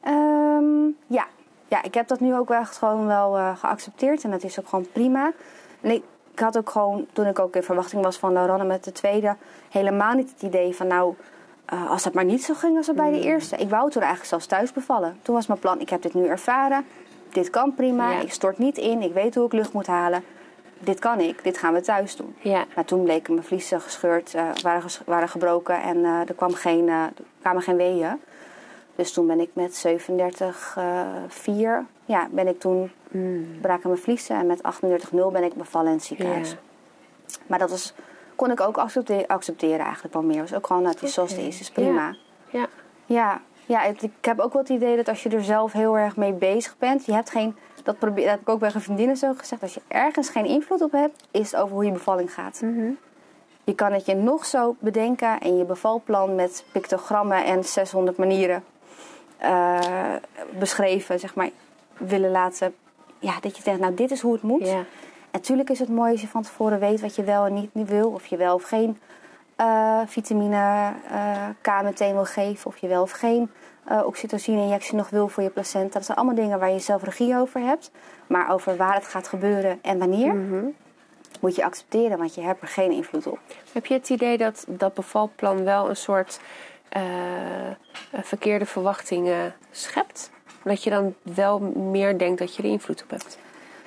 Ehm, ja. Ja, ik heb dat nu ook wel echt gewoon wel eh, geaccepteerd en dat is ook gewoon prima. En ik, ik had ook gewoon, toen ik ook in verwachting was van Lauranne met de tweede, helemaal niet het idee van nou, eh, als het maar niet zo ging als het bij de eerste. Ik wou toen eigenlijk zelfs thuis bevallen. Toen was mijn plan, ik heb dit nu ervaren, dit kan prima, Ja. ik stort niet in, ik weet hoe ik lucht moet halen. Dit kan ik, dit gaan we thuis doen. Ja. Maar toen bleken mijn vliezen gescheurd, eh, waren, ges- waren gebroken en er, kwam geen, er kwamen geen weeën. Dus toen ben ik met 37, eh 4, ja, ben ik toen braken mijn vliezen en met 38,0 ben ik bevallen in het ziekenhuis. Maar dat was, kon ik ook accepte- accepteren eigenlijk wel meer. Was ook gewoon, nou, het is zoals het is, is prima. Ja. Ja, ja het- ik heb ook wel het idee dat als je er zelf heel erg mee bezig bent, je hebt geen, dat, probeer, dat heb ik ook bij een vriendinnen zo gezegd, als je ergens geen invloed op hebt, is het over hoe je bevalling gaat. Mhm. Je kan het je nog zo bedenken en je bevalplan met pictogrammen en 600 manieren eh, beschreven, zeg maar, willen laten. Ja, dat je denkt, nou, dit is hoe het moet. Ja. En natuurlijk is het mooi als je van tevoren weet wat je wel en niet, niet wil. Of je wel of geen eh, vitamine eh, K meteen wil geven. Of je wel of geen eh oxytocine-injectie nog wil voor je placenta. Dat zijn allemaal dingen waar je zelf regie over hebt. Maar over waar het gaat gebeuren en wanneer, Mhm. moet je accepteren, want je hebt er geen invloed op. Heb je het idee dat dat bevalplan wel een soort eh, eh, verkeerde verwachtingen schept? Dat je dan wel meer denkt dat je er invloed op hebt?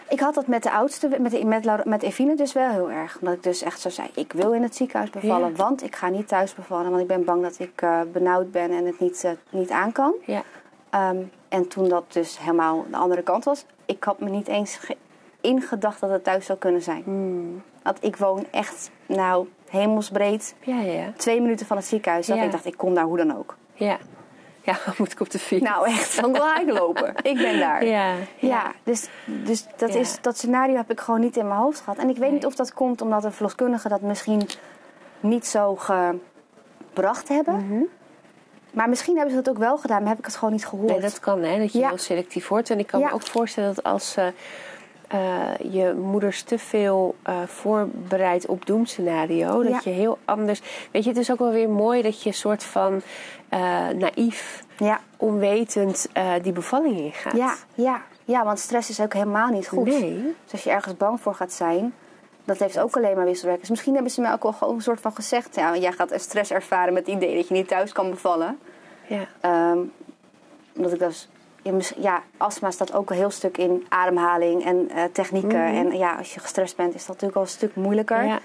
Ik had dat met de oudste, met, de, met, Laura- met Evine dus wel heel erg. Omdat ik dus echt zo zei, ik wil in het ziekenhuis bevallen, Ja. want ik ga niet thuis bevallen. Want ik ben bang dat ik eh, benauwd ben en het niet, niet aan kan. Ja. Ehm, en toen dat dus helemaal de andere kant was, ik had me niet eens ge- ingedacht dat het thuis zou kunnen zijn. Hmm. Want ik woon echt, nou, hemelsbreed, Ja, ja, twee minuten van het ziekenhuis. Ja. Ik dacht, ik kom daar hoe dan ook. ja. Ja, dan moet ik op de fiets. Nou, echt, dan wil ik lopen. Ik ben daar. ja, Ja, dus, dus dat, Ja. is, dat scenario heb ik gewoon niet in mijn hoofd gehad. En ik weet Nee. niet of dat komt omdat de verloskundigen dat misschien niet zo gebracht hebben. Mhm. Maar misschien hebben ze dat ook wel gedaan, maar heb ik het gewoon niet gehoord. Nee, dat kan, hè? Dat je heel selectief wordt. En ik kan me ook voorstellen dat als eh, eh, je moeders te veel eh, voorbereidt op doemscenario, dat Ja. je heel anders. Weet je, het is ook wel weer mooi dat je een soort van eh, naïef, Ja, onwetend die bevalling ingaat. ja, ja, ja, want stress is ook helemaal niet goed. Nee. Dus als je ergens bang voor gaat zijn, dat heeft ook alleen maar wisselwerkers. Misschien hebben ze me ook wel gewoon een soort van gezegd... Ja, jij gaat stress ervaren met het idee dat je niet thuis kan bevallen. Ja. Ehm, omdat ik dus je mis- ja, astma staat ook een heel stuk in ademhaling en eh, technieken. En ja, als je gestrest bent, is dat natuurlijk al een stuk moeilijker. Ja,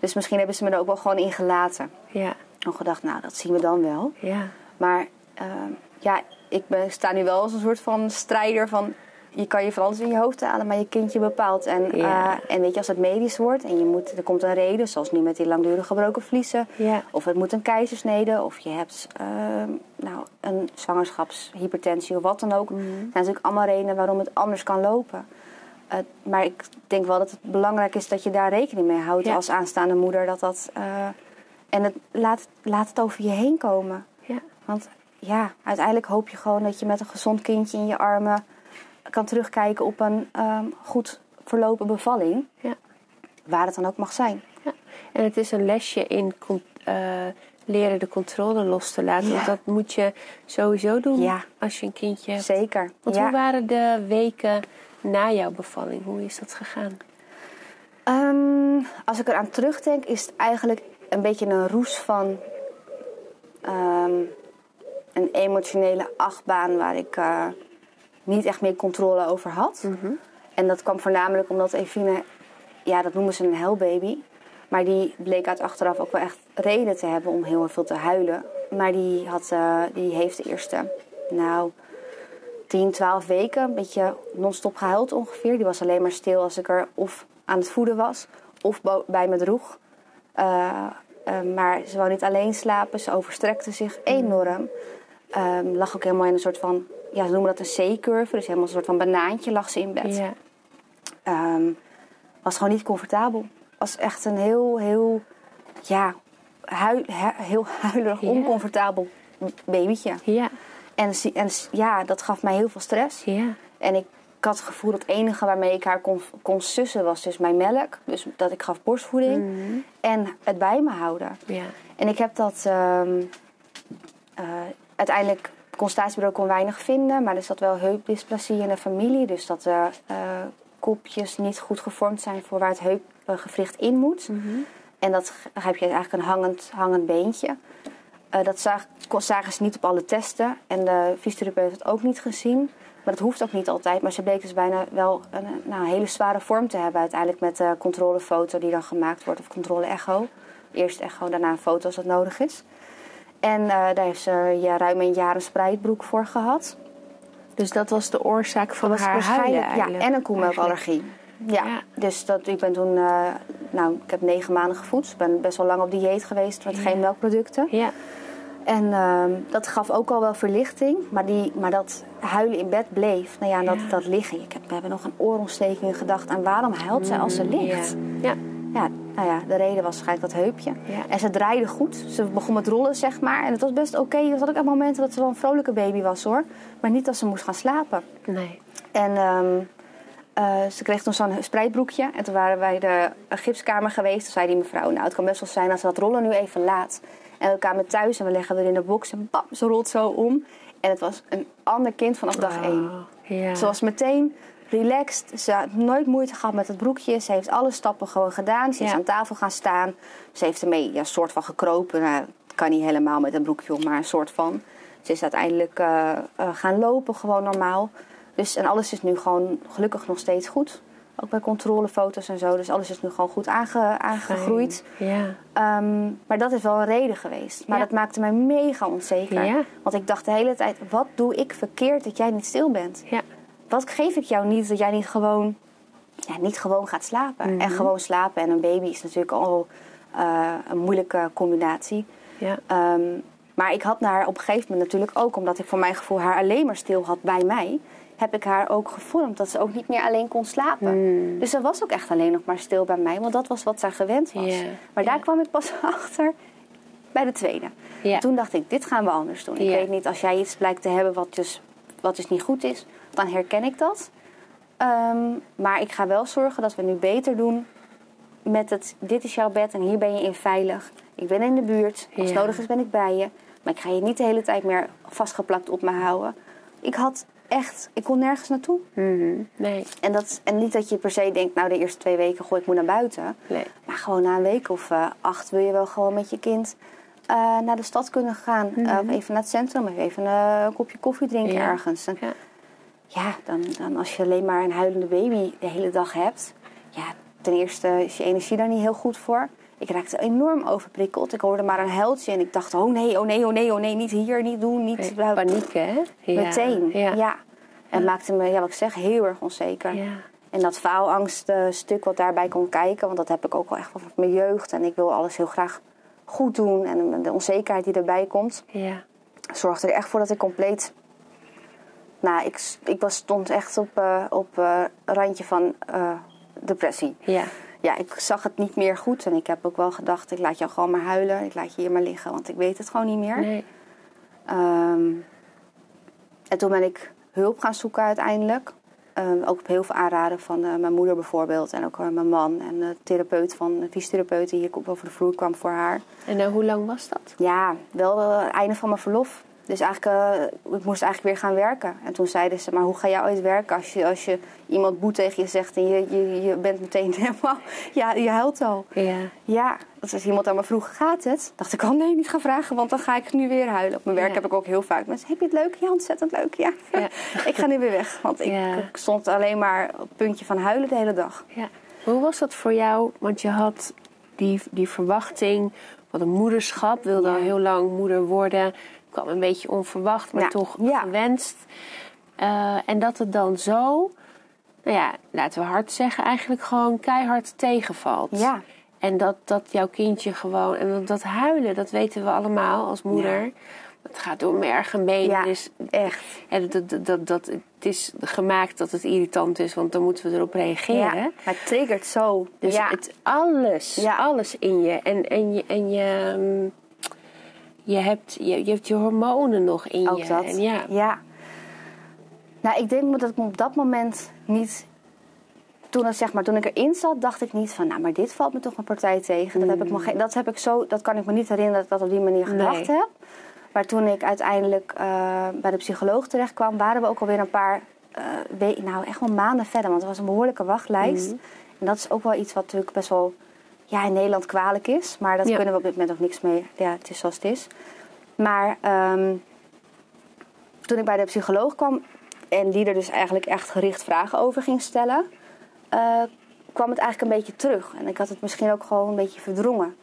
Dus misschien hebben ze me er ook wel gewoon in gelaten. ja, En gedacht, nou, dat zien we dan wel. ja. Maar ehm, ja, ik ben, sta nu wel als een soort van strijder van... Je kan je van alles in je hoofd halen, maar je kindje bepaalt. En, Ja. eh, en weet je, als het medisch wordt en je moet, er komt een reden... zoals nu met die langdurig gebroken vliezen... Ja. of het moet een keizersnede... of je hebt ehm, nou, een zwangerschapshypertensie of wat dan ook. Er zijn natuurlijk allemaal redenen waarom het anders kan lopen. Maar ik denk wel dat het belangrijk is dat je daar rekening mee houdt... Ja. als aanstaande moeder. Dat dat, eh, en het, laat, laat het over je heen komen. Ja. Want ja, uiteindelijk hoop je gewoon dat je met een gezond kindje in je armen kan terugkijken op een ehm, goed verlopen bevalling. Ja. Waar het dan ook mag zijn. Ja. En het is een lesje in eh, leren de controle los te laten. Ja. Want dat moet je sowieso doen Ja. als je een kindje hebt. Zeker. Want hoe waren de weken na jouw bevalling? Hoe is dat gegaan? Ehm, als ik eraan terugdenk, is het eigenlijk een beetje een roes van ehm, een emotionele achtbaan waar ik eh, niet echt meer controle over had. En dat kwam voornamelijk omdat Evine, ja, dat noemen ze een hellbaby. Maar die bleek uit achteraf ook wel echt reden te hebben om heel erg veel te huilen. Maar die, had, eh, die heeft de eerste, nou, 10, 12 weken een beetje non-stop gehuild ongeveer. Die was alleen maar stil als ik er of aan het voeden was of bij me droeg. Eh, eh, maar ze wou niet alleen slapen. Ze overstrekte zich enorm. Ehm, lag ook helemaal in een soort van, ja, ze noemen dat een C-curve. Dus helemaal een soort van banaantje lag ze in bed. Ja. Ehm, was gewoon niet comfortabel. Was echt een heel, heel, ja, hui- hu- heel huilerig, Ja. oncomfortabel babytje. Ja. En, en ja, dat gaf mij heel veel stress. Ja. En ik, ik had het gevoel dat het enige waarmee ik haar kon, kon sussen was dus mijn melk. Dus dat ik gaf borstvoeding. En het bij me houden. Ja. En ik heb dat ehm, eh, uiteindelijk consultatiebureau kon weinig vinden, maar er zat wel heupdysplasie in de familie, dus dat de eh, kopjes niet goed gevormd zijn voor waar het heupgewricht in moet. En dat heb je eigenlijk een hangend, hangend beentje. Eh, dat zag, kon- zagen ze niet op alle testen en de fysiotherapeut had het ook niet gezien. Maar dat hoeft ook niet altijd. Maar ze bleek dus bijna wel een, nou, een hele zware vorm te hebben uiteindelijk met de controlefoto die dan gemaakt wordt of controle-echo. Eerst echo, daarna een foto als dat nodig is. En eh, daar heeft ze ja, ruim een jaar een spreidbroek voor gehad. Dus dat was de oorzaak van Dat haar huilen ja, en een koemelkallergie. Ja, Ja. dus dat, ik ben toen, eh, nou, ik heb negen maanden gevoed. Ik ben best wel lang op dieet geweest met Ja. geen melkproducten. Ja. En ehm, dat gaf ook al wel verlichting, maar, die, maar dat huilen in bed bleef. Nou ja, dat, dat liggen. Ik heb, we hebben nog een oorontsteking gedacht. En waarom huilt zij als ze ligt? Ja. Ja, nou ja, de reden was waarschijnlijk dat heupje. Ja. En ze draaide goed. Ze begon met rollen, zeg maar. En het was best oké. Er had ook echt momenten dat ze wel een vrolijke baby was, hoor. Maar niet als ze moest gaan slapen. Nee. En ehm, eh, ze kreeg toen zo'n spreidbroekje. En toen waren wij de gipskamer geweest. Toen zei die mevrouw, nou, het kan best wel zijn als ze dat rollen nu even laat. En we kwamen thuis en we leggen er in de box. En bam, ze rolt zo om. En het was een ander kind vanaf dag één. Oh, ja. Ze was meteen relaxed. Ze had nooit moeite gehad met het broekje. Ze heeft alle stappen gewoon gedaan. Ze is aan tafel gaan staan. Ze heeft ermee ja, soort van gekropen. Nou, het kan niet helemaal met een broekje om, maar een soort van. Ze is uiteindelijk eh, eh, gaan lopen, gewoon normaal. Dus, en alles is nu gewoon gelukkig nog steeds goed. Ook bij controlefoto's en zo. Dus alles is nu gewoon goed aange, aangegroeid. Ja. Ehm, maar dat is wel een reden geweest. Maar Ja. dat maakte mij mega onzeker. Ja. Want ik dacht de hele tijd, wat doe ik verkeerd dat jij niet stil bent? Ja. Wat geef ik jou niet dat jij niet gewoon, ja, niet gewoon gaat slapen? Mhm. En gewoon slapen en een baby is natuurlijk al eh, een moeilijke combinatie. Ja. Ehm, maar ik had haar op een gegeven moment natuurlijk ook, omdat ik voor mijn gevoel haar alleen maar stil had bij mij, heb ik haar ook gevormd dat ze ook niet meer alleen kon slapen. Mm. Dus ze was ook echt alleen nog maar stil bij mij, want dat was wat zij gewend was. Maar daar kwam ik pas achter bij de tweede. Toen dacht ik, dit gaan we anders doen. Ik weet niet, als jij iets blijkt te hebben wat dus, wat dus niet goed is, dan herken ik dat. Ehm, maar ik ga wel zorgen dat we nu beter doen met het, dit is jouw bed en hier ben je in veilig. Ik ben in de buurt, als Ja. nodig is ben ik bij je. Maar ik ga je niet de hele tijd meer vastgeplakt op me houden. Ik had echt, ik kon nergens naartoe. Mhm. Nee. En, dat, en niet dat je per se denkt, nou de eerste twee weken gooi ik moet naar buiten. Nee. Maar gewoon na een week of eh, acht wil je wel gewoon met je kind eh, naar de stad kunnen gaan. Mhm. Of even naar het centrum. Of even eh, een kopje koffie drinken Ja. ergens. En Ja. ja, dan, dan als je alleen maar een huilende baby de hele dag hebt. Ja, ten eerste is je energie daar niet heel goed voor. Ik raakte enorm overprikkeld. Ik hoorde maar een huiltje en ik dacht, oh nee, oh nee, oh nee, oh nee, niet hier, niet doen, niet... Paniek, hè? Ja. Meteen, ja. Ja. En maakte me, ja, wat ik zeg, heel erg onzeker. Ja. En dat faalangst eh, stuk wat daarbij kon kijken, want dat heb ik ook wel echt van mijn jeugd. En ik wil alles heel graag goed doen. En de onzekerheid die erbij komt, Ja. zorgde er echt voor dat ik compleet... Nou, ik, ik was, stond echt op, eh op eh, randje van eh, depressie. Ja. Ja, ik zag het niet meer goed. En ik heb ook wel gedacht, ik laat jou gewoon maar huilen. Ik laat je hier maar liggen, want ik weet het gewoon niet meer. Nee. Ehm, en toen ben ik hulp gaan zoeken uiteindelijk. Ehm, ook op heel veel aanraden van eh, mijn moeder bijvoorbeeld. En ook eh, mijn man en de therapeut van de fysiotherapeut die hier over de vloer kwam voor haar. En nou, hoe lang was dat? Ja, wel eh, het einde van mijn verlof. Dus eigenlijk, eh, ik moest eigenlijk weer gaan werken. En toen zeiden ze, maar hoe ga jij ooit werken als je, als je iemand boet tegen je zegt en je, je, je bent meteen helemaal, ja, je huilt al. Ja. Ja, dat als iemand aan me vroeg, gaat het? Dacht ik, oh nee, niet gaan vragen, want dan ga ik nu weer huilen. Op mijn werk Ja. heb ik ook heel vaak mensen, heb je het leuk? Ja, ontzettend leuk, ja. Ja. ik ga nu weer weg, want ik, Ja. ik stond alleen maar op het puntje van huilen de hele dag. ja. Hoe was dat voor jou? Want je had die, die verwachting van een moederschap. Wilde al heel lang moeder worden. Kwam een beetje onverwacht, maar Ja. toch Ja. gewenst. Eh, en dat het dan zo, nou ja, laten we hard zeggen, eigenlijk gewoon keihard tegenvalt. Ja. En dat, dat jouw kindje gewoon, en dat, huilen, dat weten we allemaal als moeder. Ja. Dat gaat door merg en been. Ja, Dus echt. en dat, dat, dat, dat, het is gemaakt dat het irritant is, want dan moeten we erop reageren. Ja, maar het triggert zo. Dus ja. het alles, Ja. alles in je. En, en je, en je, mm, je, hebt, je, je hebt je hormonen nog in Ook je. dat. En ja, ja. Nou, ik denk dat ik op dat moment niet... Toen, het, zeg maar, toen ik erin zat, dacht ik niet van... Nou, maar dit valt me toch een partij tegen. Dat, heb ik me ge- dat, heb ik zo, dat kan ik me niet herinneren dat ik dat op die manier gedacht Nee. heb. Maar toen ik uiteindelijk eh, bij de psycholoog terecht kwam... waren we ook alweer een paar... we- nou, echt wel maanden verder. Want het was een behoorlijke wachtlijst. Mhm. En dat is ook wel iets wat natuurlijk best wel... Ja, in Nederland kwalijk is. Maar daar Ja. kunnen we op dit moment ook niks mee. Ja, het is zoals het is. Maar... ehm, toen ik bij de psycholoog kwam en die er dus eigenlijk echt gericht vragen over ging stellen, eh, kwam het eigenlijk een beetje terug. En ik had het misschien ook gewoon een beetje verdrongen.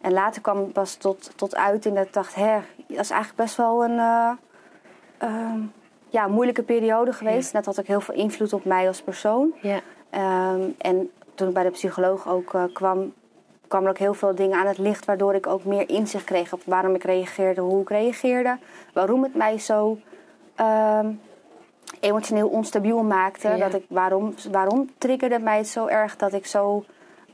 En later kwam het pas tot, tot uit en dat ik dacht, hè, dat is eigenlijk best wel een eh, ehm, ja, moeilijke periode geweest. Net had ik heel veel invloed op mij als persoon. ja, Ehm, en toen ik bij de psycholoog ook eh, kwam, kwam er ook heel veel dingen aan het licht... waardoor ik ook meer inzicht kreeg op waarom ik reageerde, hoe ik reageerde... waarom het mij zo ehm, emotioneel onstabiel maakte. Ja. Dat ik, waarom, waarom triggerde mij het zo erg dat ik, zo,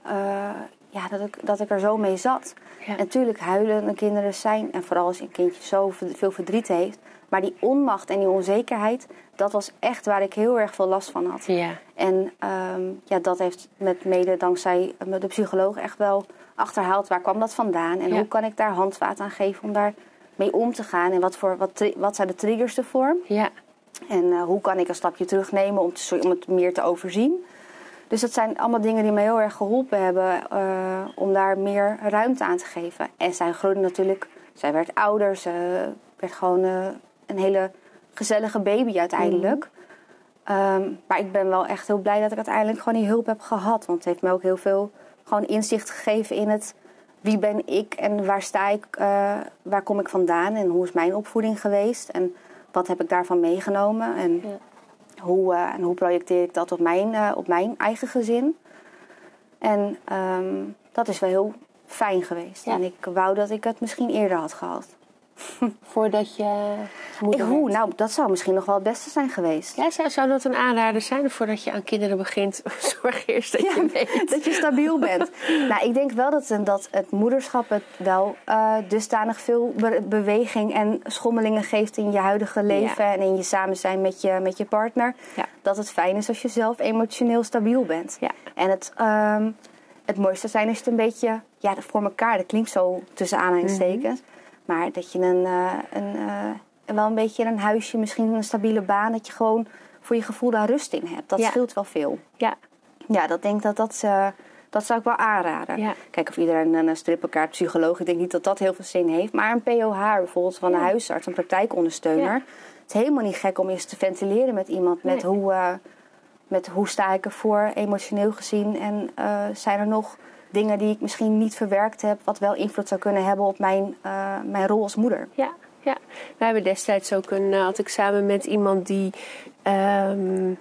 eh, ja, dat ik, dat ik er zo mee zat. Ja. En natuurlijk huilende kinderen zijn, en vooral als een kindje zo veel verdriet heeft... maar die onmacht en die onzekerheid, dat was echt waar ik heel erg veel last van had. ja, En ehm, ja, dat heeft met mede dankzij eh, de psycholoog echt wel achterhaald. Waar kwam dat vandaan? En Ja. hoe kan ik daar handvaat aan geven om daar mee om te gaan? En wat, voor, wat, wat zijn de triggers ervoor? ja, En eh, hoe kan ik een stapje terugnemen om, te, om het meer te overzien? Dus dat zijn allemaal dingen die me heel erg geholpen hebben eh, om daar meer ruimte aan te geven. En zij groeide natuurlijk, zij werd ouder, ze werd gewoon een hele gezellige baby uiteindelijk. Ehm, maar ik ben wel echt heel blij dat ik uiteindelijk gewoon die hulp heb gehad. Want het heeft me ook heel veel gewoon inzicht gegeven in het wie ben ik en waar sta ik, eh, waar kom ik vandaan en hoe is mijn opvoeding geweest en wat heb ik daarvan meegenomen en Ja. hoe, eh, en hoe projecteer ik dat op mijn, eh, op mijn eigen gezin. En ehm, dat is wel heel fijn geweest. Ja. En ik wou dat ik het misschien eerder had gehad. voordat je Ik, moeder hoe, werd. nou, dat zou misschien nog wel het beste zijn geweest. Ja, zou, zou dat een aanrader zijn voordat je aan kinderen begint? Zorg eerst dat je weet. dat je stabiel bent. nou, ik denk wel dat, dat het moederschap het wel eh, dusdanig veel be- beweging en schommelingen geeft in je huidige leven en in je samen zijn met je, met je partner. Ja. Dat het fijn is als je zelf emotioneel stabiel bent. Ja. En het, ehm, het mooiste zijn is het een beetje ja, voor elkaar. Dat klinkt zo tussen aanhalingstekens. Maar dat je een, eh, een, eh, wel een beetje een huisje, misschien een stabiele baan, dat je gewoon voor je gevoel daar rust in hebt. Dat Ja. scheelt wel veel. Ja, Ja, dat denk dat dat, eh, dat zou ik wel aanraden. Ja. Kijk of iedereen een strippenkaart psycholoog. Ik denk niet dat dat heel veel zin heeft. Maar een POH bijvoorbeeld van een huisarts, een praktijkondersteuner. Het is helemaal niet gek om eens te ventileren met iemand. Met, Nee. hoe, met hoe sta ik ervoor, emotioneel gezien. En zijn er nog dingen die ik misschien niet verwerkt heb... wat wel invloed zou kunnen hebben op mijn, eh, mijn rol als moeder. Ja, ja. We hebben destijds ook een, eh, had ik samen met iemand die. ehm,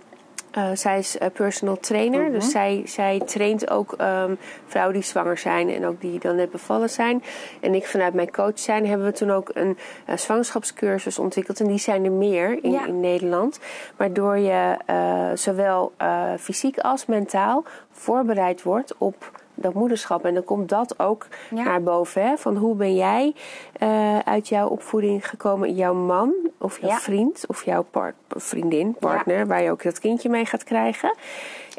eh, zij is personal trainer, dus zij, zij traint ook ehm, vrouwen die zwanger zijn en ook die dan net bevallen zijn. En ik vanuit mijn coach zijn hebben we toen ook een zwangerschapscursus ontwikkeld. En die zijn er meer in, Ja. in Nederland. Waardoor je zowel fysiek als mentaal voorbereid wordt op dat moederschap. En dan komt dat ook Ja. naar boven. Hè? Van hoe ben jij eh, uit jouw opvoeding gekomen? Jouw man of jouw Ja. vriend of jouw part- vriendin, partner, waar je ook dat kindje mee gaat krijgen.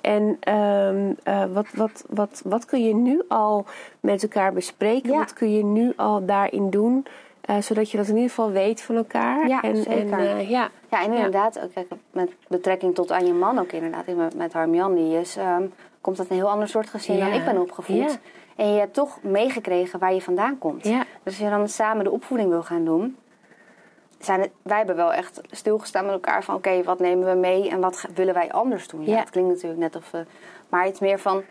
En ehm, eh, wat, wat, wat, wat kun je nu al met elkaar bespreken? Wat kun je nu al daarin doen? eh, zodat je dat in ieder geval weet van elkaar. Ja, en, zeker. En, ja. Ja, en inderdaad, ook, kijk, met betrekking tot aan je man ook inderdaad. Met, met Harmjan, die is, ehm, komt uit een heel ander soort gezin dan ik ben opgevoed. Ja. En je hebt toch meegekregen waar je vandaan komt. Ja. Dus als je dan samen de opvoeding wil gaan doen... Zijn het, wij hebben wel echt stilgestaan met elkaar van... oké, wat nemen we mee en wat willen wij anders doen? Ja. Het klinkt natuurlijk net of... we- maar iets meer van...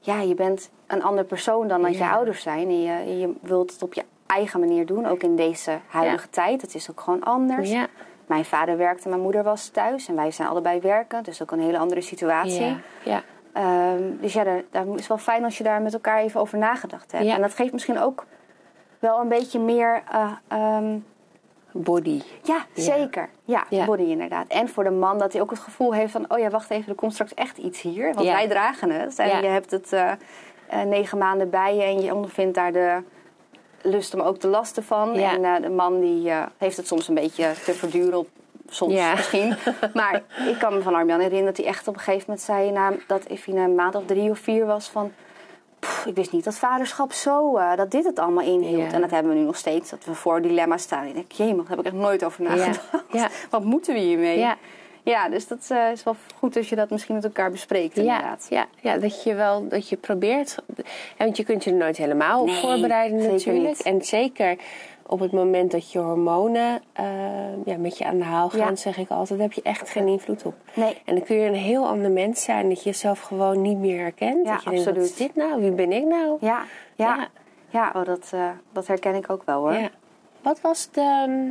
Ja, je bent een ander persoon dan dat je ouders zijn. En je, je wilt het op je eigen manier doen, ook in deze huidige tijd. Het is ook gewoon anders. Ja. Mijn vader werkte, mijn moeder was thuis en wij zijn allebei werkend. Dus ook een hele andere situatie. Ja. ja. Ehm, dus ja, daar, daar is wel fijn als je daar met elkaar even over nagedacht hebt. Ja. En dat geeft misschien ook wel een beetje meer. eh, ehm, Body. ja, zeker. Ja, Ja. body inderdaad. En voor de man dat hij ook het gevoel heeft van... oh ja, wacht even, er komt straks echt iets hier. Want Ja. wij dragen het. En je hebt het eh, eh, negen maanden bij je... en je ondervindt daar de lust om ook de lasten van. En de man die heeft het soms een beetje te verduren... Op, soms Ja. misschien. Maar ik kan me van Armjan herinneren dat hij echt op een gegeven moment zei... Na, dat hij na een maand of drie of vier was van... "Pff, ik wist niet dat vaderschap zo, eh, dat dit het allemaal inhield. Ja. En dat hebben we nu nog steeds, dat we voor dilemma's staan. Ik denk, jee, daar heb ik echt nooit over nagedacht. Ja. Wat moeten we hiermee? Ja. Dus dat eh, is wel goed als je dat misschien met elkaar bespreekt, inderdaad. ja, ja, dat je wel dat je probeert. Want je kunt je er nooit helemaal op Nee, voorbereiden natuurlijk. niet. En zeker op het moment dat je hormonen eh, ja, met je aan de haal gaan, Ja. zeg ik altijd, heb je echt geen invloed op. Nee. En dan kun je een heel ander mens zijn dat je jezelf gewoon niet meer herkent. Ja, dat je denkt, wat is absoluut. dit nou? Wie ben ik nou? Ja, ja. Ja. ja. oh, dat, eh, dat herken ik ook wel hoor. Ja. Wat was de,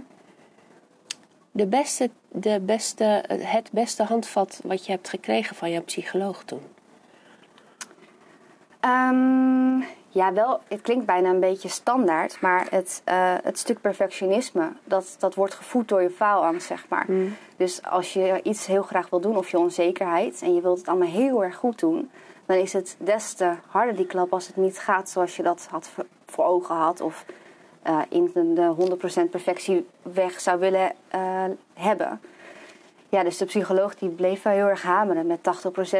de beste, de beste, het beste handvat wat je hebt gekregen van jouw psycholoog toen? Ehm, ja, wel, het klinkt bijna een beetje standaard, maar het, eh, het stuk perfectionisme, dat, dat wordt gevoed door je faalangst, zeg maar. Dus als je iets heel graag wil doen of je onzekerheid en je wilt het allemaal heel erg goed doen, dan is het des te harder die klap als het niet gaat zoals je dat had voor- voor ogen had of eh, in de 100% perfectie weg zou willen eh, hebben. Ja, dus de psycholoog die bleef wel heel erg hameren. Met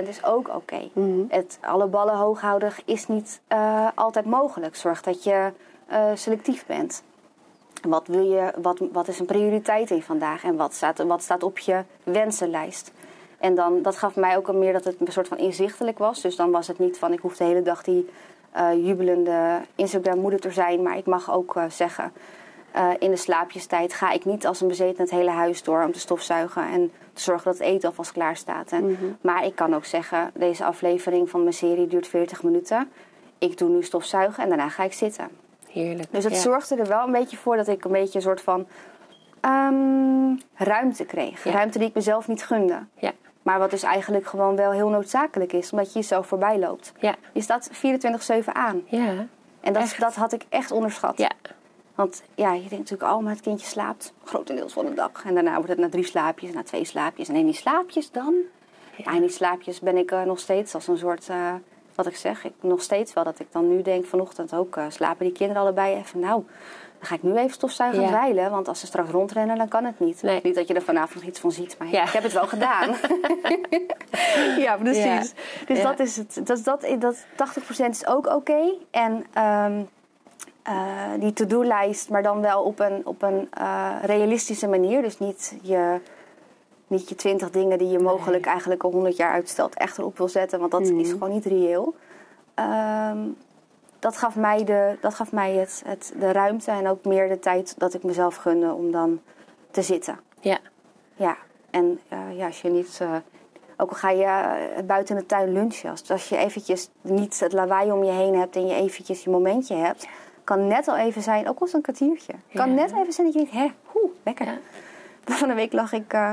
80% is ook oké. Het alle ballen hoog houden is niet eh, altijd mogelijk. Zorg dat je eh, selectief bent. Wat, wil je, wat, wat is een prioriteit in vandaag? En wat staat, wat staat op je wensenlijst? En dan, dat gaf mij ook al meer dat het een soort van inzichtelijk was. Dus dan was het niet van ik hoef de hele dag die eh, jubelende Instagram moeder te zijn. Maar ik mag ook zeggen, in de slaapjestijd ga ik niet als een bezeten het hele huis door om te stofzuigen en te zorgen dat het eten alvast klaar staat. En, Maar ik kan ook zeggen, deze aflevering van mijn serie duurt 40 minuten. Ik doe nu stofzuigen en daarna ga ik zitten. Heerlijk. Dus het Ja. zorgde er wel een beetje voor dat ik een beetje een soort van ehm, ruimte kreeg. Ja. Ruimte die ik mezelf niet gunde. Ja, Maar wat dus eigenlijk gewoon wel heel noodzakelijk is, omdat je jezelf voorbij loopt. ja, Je staat 24-7 aan. ja. En dat, Echt? dat had ik echt onderschat. Ja, Want ja, je denkt natuurlijk, oh, maar het kindje slaapt grotendeels van de dag. En daarna wordt het na drie slaapjes, na twee slaapjes. En in die slaapjes dan? Ja, in die slaapjes ben ik eh, nog steeds als een soort, eh, wat ik zeg, ik, nog steeds wel dat ik dan nu denk vanochtend ook, eh, slapen die kinderen allebei even, nou, dan ga ik nu even stofzuigen en dweilen. Want als ze straks rondrennen, dan kan het niet. Nee. Niet dat je er vanavond nog iets van ziet, maar Ja. ik heb het wel gedaan. ja, precies. Dus dat is het. Dat, dat, dat 80% is ook oké. En ehm, eh, die to-do-lijst, maar dan wel op een, op een eh, realistische manier. Dus niet je, niet je 20 dingen die je mogelijk eigenlijk al 100 jaar uitstelt echt erop wil zetten, want dat Mhm. is gewoon niet reëel. ehm, dat gaf mij, de, dat gaf mij het, het, de ruimte en ook meer de tijd dat ik mezelf gunde om dan te zitten. Ja. Ja, en eh, ja, als je niet. ook al ga je buiten de tuin lunchen, als, als je eventjes niet het lawaai om je heen hebt en je eventjes je momentje hebt, kan net al even zijn, ook al is een kwartiertje, kan Ja. net even zijn dat je denkt, hè, hoe, lekker. Ja. Van de week lag ik, eh,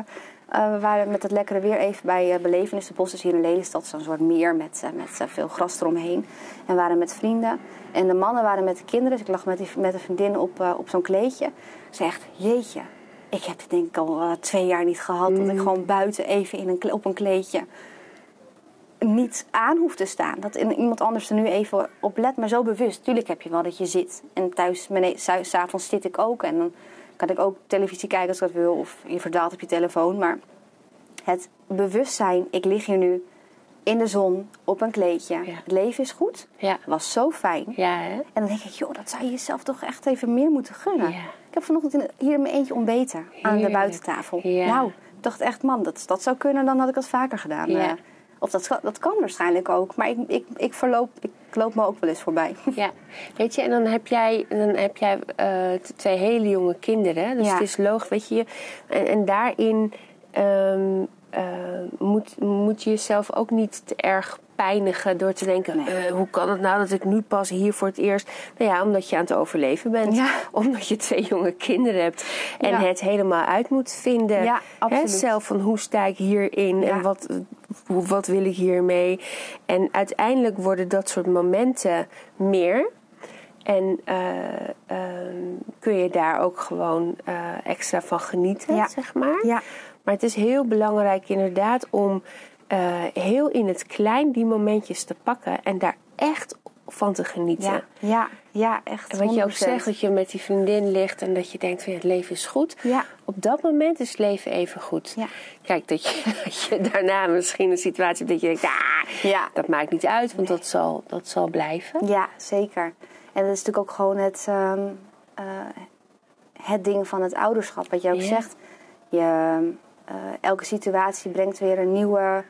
eh, we waren met het lekkere weer even bij uh, Belevenis de Bos, dus hier in Lelystad, zo'n soort meer met, eh, met eh, veel gras eromheen. En we waren met vrienden. En de mannen waren met de kinderen, dus ik lag met, die, met een vriendin op, eh, op zo'n kleedje. Ze zegt, jeetje, ik heb dit denk ik al eh, twee jaar niet gehad. Dat ik gewoon buiten even in een, op een kleedje niet aan hoef te staan. Dat iemand anders er nu even op let, maar zo bewust. Tuurlijk heb je wel dat je zit. En thuis, s'avonds zit ik ook. En dan kan ik ook televisie kijken als ik dat wil. Of je verdaalt op je telefoon. Maar het bewustzijn, ik lig hier nu in de zon op een kleedje. Ja. Het leven is goed. Ja. Was zo fijn. Ja, hè? En dan denk ik, joh, dat zou je jezelf toch echt even meer moeten gunnen. Ja. Ik heb vanochtend hier in mijn eentje ontbeten aan de buitentafel. Ja. Nou, ik dacht echt, man, dat, dat zou kunnen, dan had ik dat vaker gedaan. Ja. Of dat, dat kan waarschijnlijk ook. Maar ik, ik, ik, verloop, ik loop me ook wel eens voorbij. Ja, weet je, en dan heb jij, dan heb jij eh, twee hele jonge kinderen. Dus Ja. het is logisch, weet je. je- En, en daarin ehm, eh, moet, moet je jezelf ook niet te erg pijnigen door te denken: Nee. eh, hoe kan het nou dat ik nu pas hier voor het eerst. Nou ja, omdat je aan het overleven bent. Ja. Omdat je twee jonge kinderen hebt. En Ja. het helemaal uit moet vinden. Ja, Hè, zelf van hoe sta ik hierin en wat, wat wil ik hiermee. En uiteindelijk worden dat soort momenten meer. En eh, ehm, kun je daar ook gewoon extra van genieten, zeg maar. Ja. Maar het is heel belangrijk inderdaad om eh, heel in het klein die momentjes te pakken en daar echt van te genieten. Ja, ja, ja echt. En wat je ook 100%. zegt, dat je met die vriendin ligt en dat je denkt van ja, het leven is goed. Ja. Op dat moment is het leven even goed. Ja. Kijk, dat je, dat je daarna misschien een situatie hebt dat je denkt, ah, Ja. dat maakt niet uit, want dat, zal, dat zal blijven. Ja, zeker. En dat is natuurlijk ook gewoon het, ehm, eh, het ding van het ouderschap. Wat je ook zegt. Je, elke situatie brengt weer een nieuwe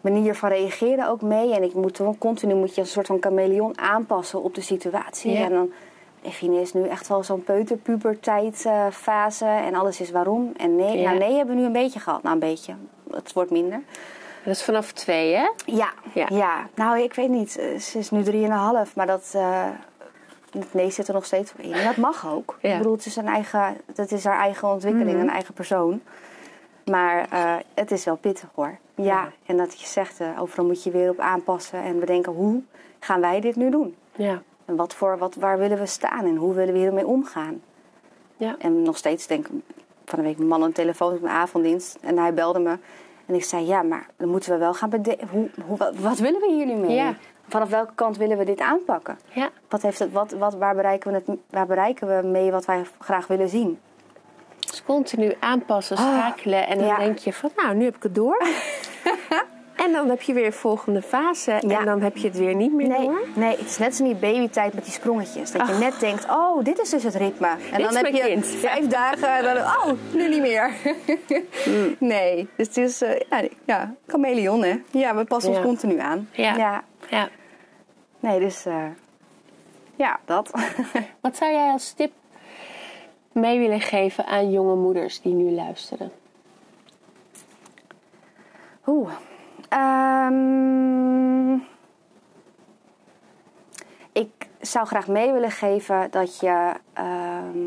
manier van reageren ook mee. En ik moet continu moet je als een soort van chameleon aanpassen op de situatie. Ja. En dan, Effine is nu echt wel zo'n peuterpubertijdfase. en alles is waarom. En nee, Ja. nou nee hebben we nu een beetje gehad. Nou, een beetje. Het wordt minder. Dat is vanaf twee, hè? Ja, Ja. ja. nou ik weet niet. Eh, Ze is nu drieënhalf, maar dat, eh, het nee zit er nog steeds in. En dat mag ook. Ja. Ik bedoel, het is, een eigen, het is haar eigen ontwikkeling, een eigen persoon. Maar eh, het is wel pittig hoor. Ja, Ja. en dat je zegt, eh, overal moet je weer op aanpassen en bedenken hoe gaan wij dit nu doen? Ja. En wat voor, wat, waar willen we staan en hoe willen we hiermee omgaan? Ja. En nog steeds denk ik, van de week mijn man een telefoon op mijn avonddienst. En hij belde me. En ik zei, ja, maar dan moeten we wel gaan bedenken. Hoe, hoe, wat, wat willen we hier nu mee? Ja. Vanaf welke kant willen we dit aanpakken? Ja. Wat heeft het, wat, wat, waar, bereiken we het, waar bereiken we mee wat wij graag willen zien? Dus continu aanpassen, schakelen. En dan ja. denk je van, nou, nu heb ik het door. en dan heb je weer een volgende fase. Ja. En dan heb je het weer niet meer Nee, door. nee, het is net in die babytijd met die sprongetjes. Dat je net denkt, oh, dit is dus het ritme. En Dit dan heb je kind. vijf dagen en dan, oh, nu niet meer. Nee, dus het is, eh, ja, ja, chameleon, hè. Ja, we passen ons continu aan. Ja. ja. Ja. Nee, dus eh, ja, dat. Wat zou jij als tip mee willen geven aan jonge moeders die nu luisteren? Oeh. Ehm, ik zou graag mee willen geven dat je. ehm,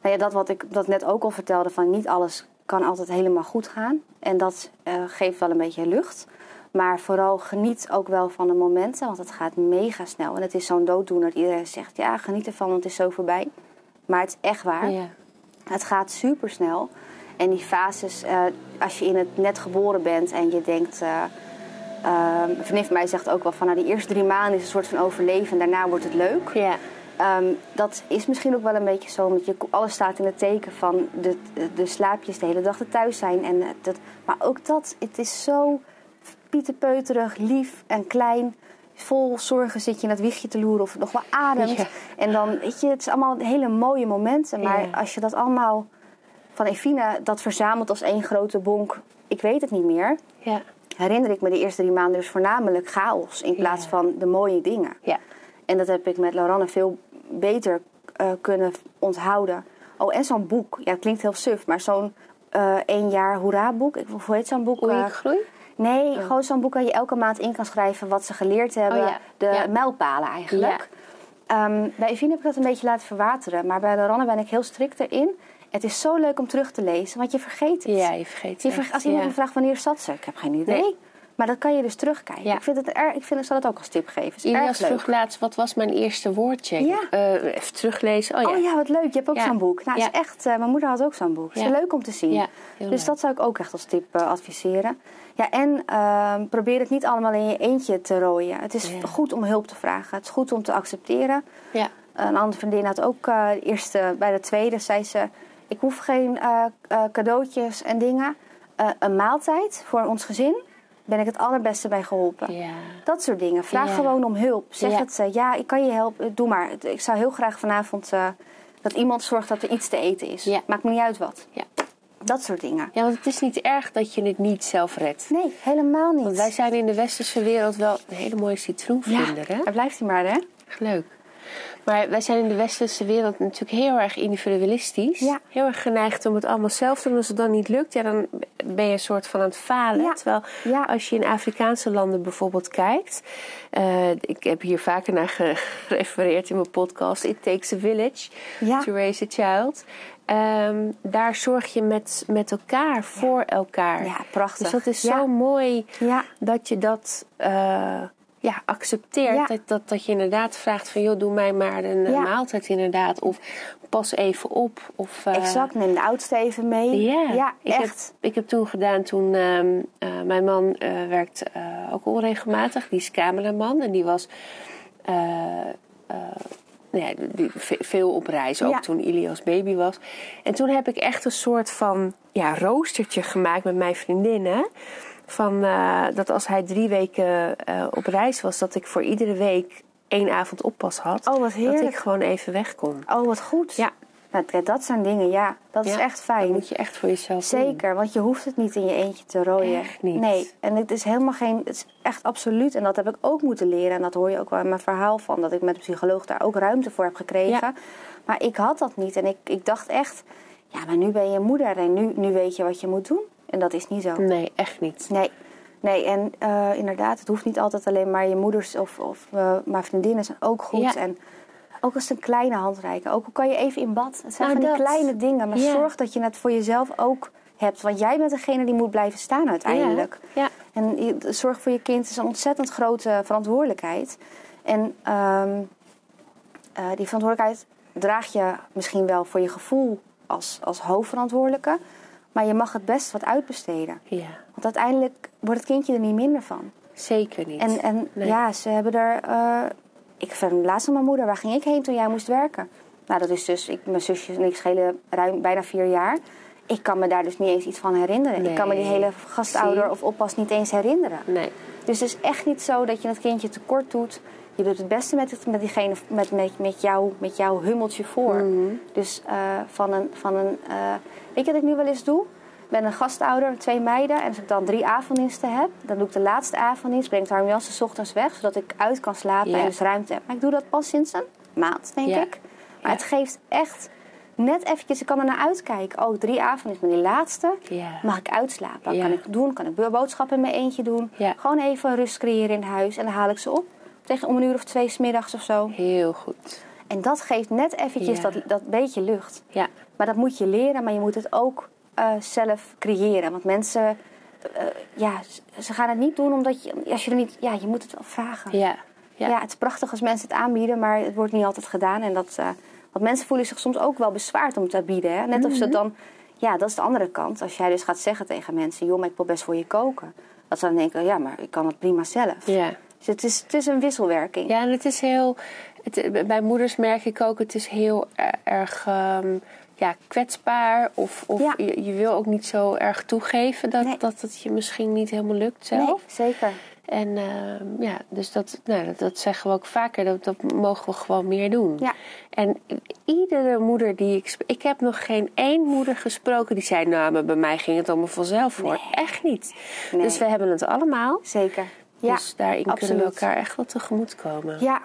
nou ja, dat wat ik dat net ook al vertelde: van niet alles kan altijd helemaal goed gaan. En dat eh, geeft wel een beetje lucht. Maar vooral geniet ook wel van de momenten, want het gaat mega snel. En het is zo'n dooddoener. Iedereen zegt: ja, geniet ervan, want het is zo voorbij. Maar het is echt waar. Ja. Het gaat super snel. En die fases, eh, als je in het net geboren bent en je denkt. een vriendin van mij zegt ook wel van nou, die eerste drie maanden is een soort van overleven en daarna wordt het leuk. Ja. Ehm, dat is misschien ook wel een beetje zo, omdat je, alles staat in het teken van de, de, de slaapjes de hele dag er thuis zijn. En dat, maar ook dat, het is zo pieterpeuterig, lief en klein. Vol zorgen zit je in dat wiegje te loeren of het nog wel ademt. Ja. En dan, weet je, het is allemaal hele mooie momenten. Maar Ja. als je dat allemaal van Evina, dat verzamelt als één grote bonk, ik weet het niet meer. Ja. herinner ik me de eerste drie maanden dus voornamelijk chaos in plaats Ja. van de mooie dingen. Ja. En dat heb ik met Lauranne veel beter eh, kunnen onthouden. Oh, en zo'n boek. Ja, het klinkt heel suf, maar zo'n eh één jaar hoera boek. Ik, hoe heet zo'n boek? Hoe Eh, groei? nee, gewoon zo'n boek waar je elke maand in kan schrijven wat ze geleerd hebben. Oh ja, De ja. mijlpalen eigenlijk. Ehm, bij Evine heb ik dat een beetje laten verwateren. Maar bij Lauranne ben ik heel strikt erin. Het is zo leuk om terug te lezen, want je vergeet het. Ja, je vergeet Je het echt, als iemand me vraagt wanneer zat ze, ik heb geen idee. Nee. Maar dat kan je dus terugkijken. Ja. Ik, vind het erg, ik, vind, ik zal het ook als tip geven. Is Ilias vroeg laatst, wat was mijn eerste woordje? Ja. Eh, even teruglezen. Oh ja. Oh ja, wat leuk. Je hebt ook Ja. zo'n boek. Nou, is echt, eh, mijn moeder had ook zo'n boek. Het is leuk om te zien. Dus leuk. dat zou ik ook echt als tip eh, adviseren. Ja, en ehm, probeer het niet allemaal in je eentje te rooien. Het is goed om hulp te vragen. Het is goed om te accepteren. Ja. Een andere vriendin had ook de eerste, bij de tweede, zei ze... Ik hoef geen eh, eh, cadeautjes en dingen. Eh, een maaltijd voor ons gezin ben ik het allerbeste bij geholpen. Ja. Dat soort dingen. Vraag Ja. gewoon om hulp. Zeg Ja. het, eh, ja, ik kan je helpen. Doe maar. Ik zou heel graag vanavond dat iemand zorgt dat er iets te eten is. Maakt me niet uit wat. Dat soort dingen. ja, want het is niet erg dat je het niet zelf redt. Nee, helemaal niet. Want wij zijn in de westerse wereld wel een hele mooie ja, citroenvlinder, hè? daar blijft hij maar, hè? Leuk. Maar wij zijn in de westerse wereld natuurlijk heel erg individualistisch. Ja. Heel erg geneigd om het allemaal zelf te doen. Als het dan niet lukt, ja, dan ben je een soort van aan het falen. Ja. Terwijl Ja. als je in Afrikaanse landen bijvoorbeeld kijkt... eh, ik heb hier vaker naar ge- gerefereerd in mijn podcast... It Takes a Village to Raise a Child. Ehm, daar zorg je met, met elkaar voor elkaar. Ja, prachtig. Dus dat is zo mooi Ja. dat je dat eh, ja, accepteert. Ja. Dat, dat, dat je inderdaad vraagt van... joh, doe mij maar een Ja. maaltijd inderdaad. Of pas even op. Of, eh, Exact. Neem de oudste even mee. Ja, ja ik, heb, echt. ik heb toen gedaan toen... ehm, eh, mijn man eh, werkt ook onregelmatig. Die is cameraman. En die was... ja, die, veel op reis, ook Ja. toen Ilias baby was. En toen heb ik echt een soort van ja, roostertje gemaakt met mijn vriendinnen. Van, eh, dat als hij drie weken eh, op reis was, dat ik voor iedere week één avond oppas had. Oh, wat dat heerlijk. ik gewoon even weg kon. Oh, wat goed. Ja. Nou, dat zijn dingen, ja. Dat is echt fijn. Dat moet je echt voor jezelf doen. Zeker, want je hoeft het niet in je eentje te rooien. Echt niet. Nee, en het is helemaal geen. Het is echt absoluut. En dat heb ik ook moeten leren. En dat hoor je ook wel in mijn verhaal van. Dat ik met de psycholoog daar ook ruimte voor heb gekregen. Ja. Maar ik had dat niet. En ik, ik dacht echt. Ja, maar nu ben je moeder en nu, nu weet je wat je moet doen. En dat is niet zo. Nee, echt niet. Nee. Nee, en eh, inderdaad, het hoeft niet altijd alleen maar je moeders of, of eh, maar vriendinnen zijn ook goed. Ja. En ook als het een kleine handreiken. Ook al kan je even in bad. Het zijn Nou, van die dat. kleine dingen. Maar Ja. zorg dat je het voor jezelf ook hebt. Want jij bent degene die moet blijven staan uiteindelijk. Ja. En je- zorg voor je kind is een ontzettend grote verantwoordelijkheid. En ehm, eh, die verantwoordelijkheid draag je misschien wel voor je gevoel als, als hoofdverantwoordelijke. Maar je mag het best wat uitbesteden. ja, Want uiteindelijk wordt het kindje er niet minder van. zeker niet. En, en Nee. ja, ze hebben er. eh, ik vind laatst aan mijn moeder, waar ging ik heen toen jij moest werken? Nou, dat is dus, ik, mijn zusjes en ik schelen ruim bijna vier jaar. Ik kan me daar dus niet eens iets van herinneren. Ik kan me die hele gastouder of oppas niet eens herinneren. Nee. Dus het is echt niet zo dat je het kindje tekort doet. Je doet het beste met, het, met, diegene, met, met, met, jou, met jouw hummeltje voor. Mhm. Dus eh, van een. Van een eh, weet je wat ik nu wel eens doe? Ik ben een gastouder, twee meiden. En als ik dan drie avonddiensten heb, dan doe ik de laatste avonddienst. Breng ik haar Jansen 's ochtends weg, zodat ik uit kan slapen Ja. en dus ruimte heb. Maar ik doe dat pas sinds een maand, denk Ja. ik. Maar Ja. het geeft echt net eventjes, ik kan er naar uitkijken. Oh, drie avonddiensten, maar die laatste Ja. mag ik uitslapen. Ja. kan ik doen, kan ik boodschappen in mijn eentje doen. Gewoon even rust creëren in huis en dan haal ik ze op. Tegen om een uur of twee 's middags of zo. Heel goed. En dat geeft net eventjes dat, dat beetje lucht. Ja. Maar dat moet je leren, maar je moet het ook eh, zelf creëren. Want mensen, eh, ja, ze gaan het niet doen omdat je, als je er niet, ja, je moet het wel vragen. Ja. Ja. Ja. het is prachtig als mensen het aanbieden, maar het wordt niet altijd gedaan. En dat, eh, want mensen voelen zich soms ook wel bezwaard om te bieden. Hè? Net of Mhm. ze dan, ja, dat is de andere kant. Als jij dus gaat zeggen tegen mensen, joh, maar ik wil best voor je koken. Dat ze dan denken, ja, maar ik kan het prima zelf. Ja. Dus het is, het is een wisselwerking. Ja, en het is heel. Het, bij moeders merk ik ook, het is heel er- erg ehm, ja, kwetsbaar. Of, of Ja. je, je wil ook niet zo erg toegeven dat, Nee. dat het je misschien niet helemaal lukt zelf. nee, zeker. En ehm, ja, dus dat, nou, dat, dat zeggen we ook vaker, dat, dat mogen we gewoon meer doen. Ja. En iedere moeder die ik... Ik heb nog geen één moeder gesproken die zei... nou, maar bij mij ging het allemaal vanzelf voor. Echt niet. Nee. Dus we hebben het allemaal. Zeker. Ja, dus daarin kunnen we elkaar echt wel tegemoet komen. Ja,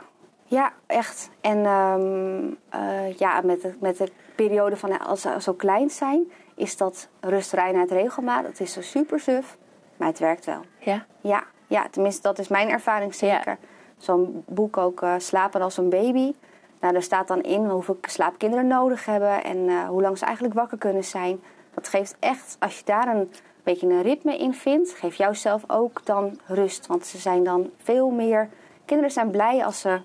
ja, echt. En ehm, eh, ja, met de, met de periode van als ze zo klein zijn, is dat rust, reinheid, regelmaat. Dat is zo super suf, maar het werkt wel. Ja? Ja, ja tenminste, dat is mijn ervaring zeker. Zo'n boek ook, eh, Slapen als een baby. Nou, daar staat dan in hoeveel slaapkinderen nodig hebben en eh, hoe lang ze eigenlijk wakker kunnen zijn. Dat geeft echt, als je daar een beetje een ritme in vindt, geeft jouzelf ook dan rust. Want ze zijn dan veel meer. Kinderen zijn blij als ze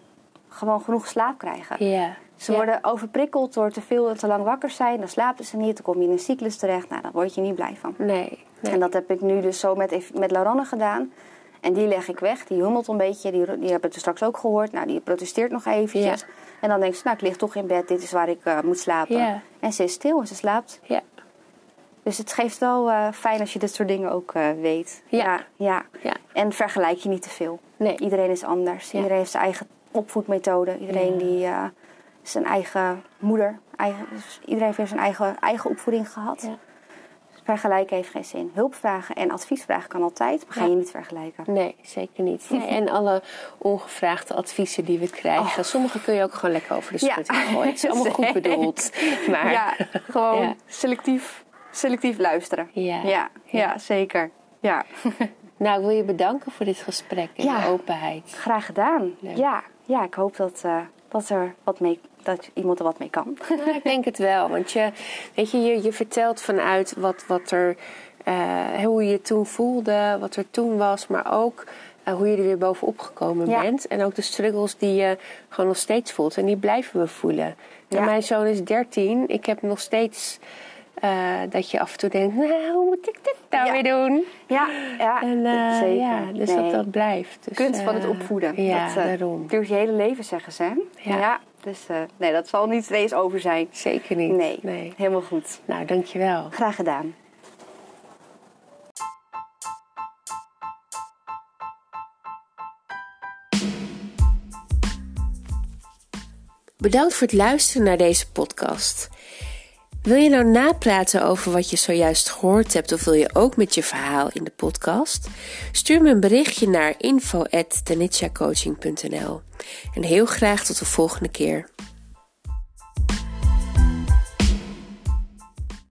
gewoon genoeg slaap krijgen. Ja. Ze Ja. worden overprikkeld door te veel en te lang wakker zijn. Dan slapen ze niet, dan kom je in een cyclus terecht. Nou, daar word je niet blij van. Nee. nee. En dat heb ik nu dus zo met, met Laranne gedaan. En die leg ik weg, die hummelt een beetje. Die, die heb ik er straks ook gehoord. Nou, die protesteert nog eventjes. Ja. En dan denkt ze, nou, ik lig toch in bed. Dit is waar ik eh, moet slapen. Ja. En ze is stil en ze slaapt. Ja. Dus het geeft wel eh, fijn als je dit soort dingen ook eh, weet. Ja. ja. ja. En vergelijk je niet te veel. Nee. Iedereen is anders. Iedereen heeft zijn eigen opvoedmethode. Iedereen die zijn eigen moeder. Eigen, dus iedereen heeft zijn eigen, eigen opvoeding gehad. Ja. Vergelijken heeft geen zin. Hulp vragen en advies vragen kan altijd, maar ga Ja. je niet vergelijken. Nee, zeker niet. Nee, en alle ongevraagde adviezen die we krijgen. Sommige kun je ook gewoon lekker over de schut gooien. Het is allemaal goed bedoeld. Maar Ja, gewoon selectief, selectief luisteren. Ja. Ja, zeker. Ja. nou, ik wil je bedanken voor dit gesprek en Ja. de openheid. Graag gedaan. Leuk. Ja, ja, ik hoop dat, eh, dat, er wat mee, dat iemand er wat mee kan. Nou, ik denk het wel. Want je, weet je, je, je vertelt vanuit wat, wat er, eh, hoe je je toen voelde, wat er toen was, maar ook eh, hoe je er weer bovenop gekomen Ja. bent. En ook de struggles die je gewoon nog steeds voelt. En die blijven we voelen. En mijn zoon is 13. Ik heb nog steeds eh, dat je af en toe denkt, nou, hoe moet ik dit nou Ja. weer doen? Ja, ja En zeker. ja, dus Nee. dat dat blijft. Dus, Kunst van het opvoeden. Ja, dat, daarom. duurt je hele leven, zeggen ze. hè? Ja. Dus eh, nee, dat zal niet eens over zijn. Zeker niet. Nee, nee. helemaal goed. Nou, dankjewel. Graag gedaan. Bedankt voor het luisteren naar deze podcast. Wil je nou napraten over wat je zojuist gehoord hebt of wil je ook met je verhaal in de podcast? Stuur me een berichtje naar info@tenitshacoaching.nl. En heel graag tot de volgende keer.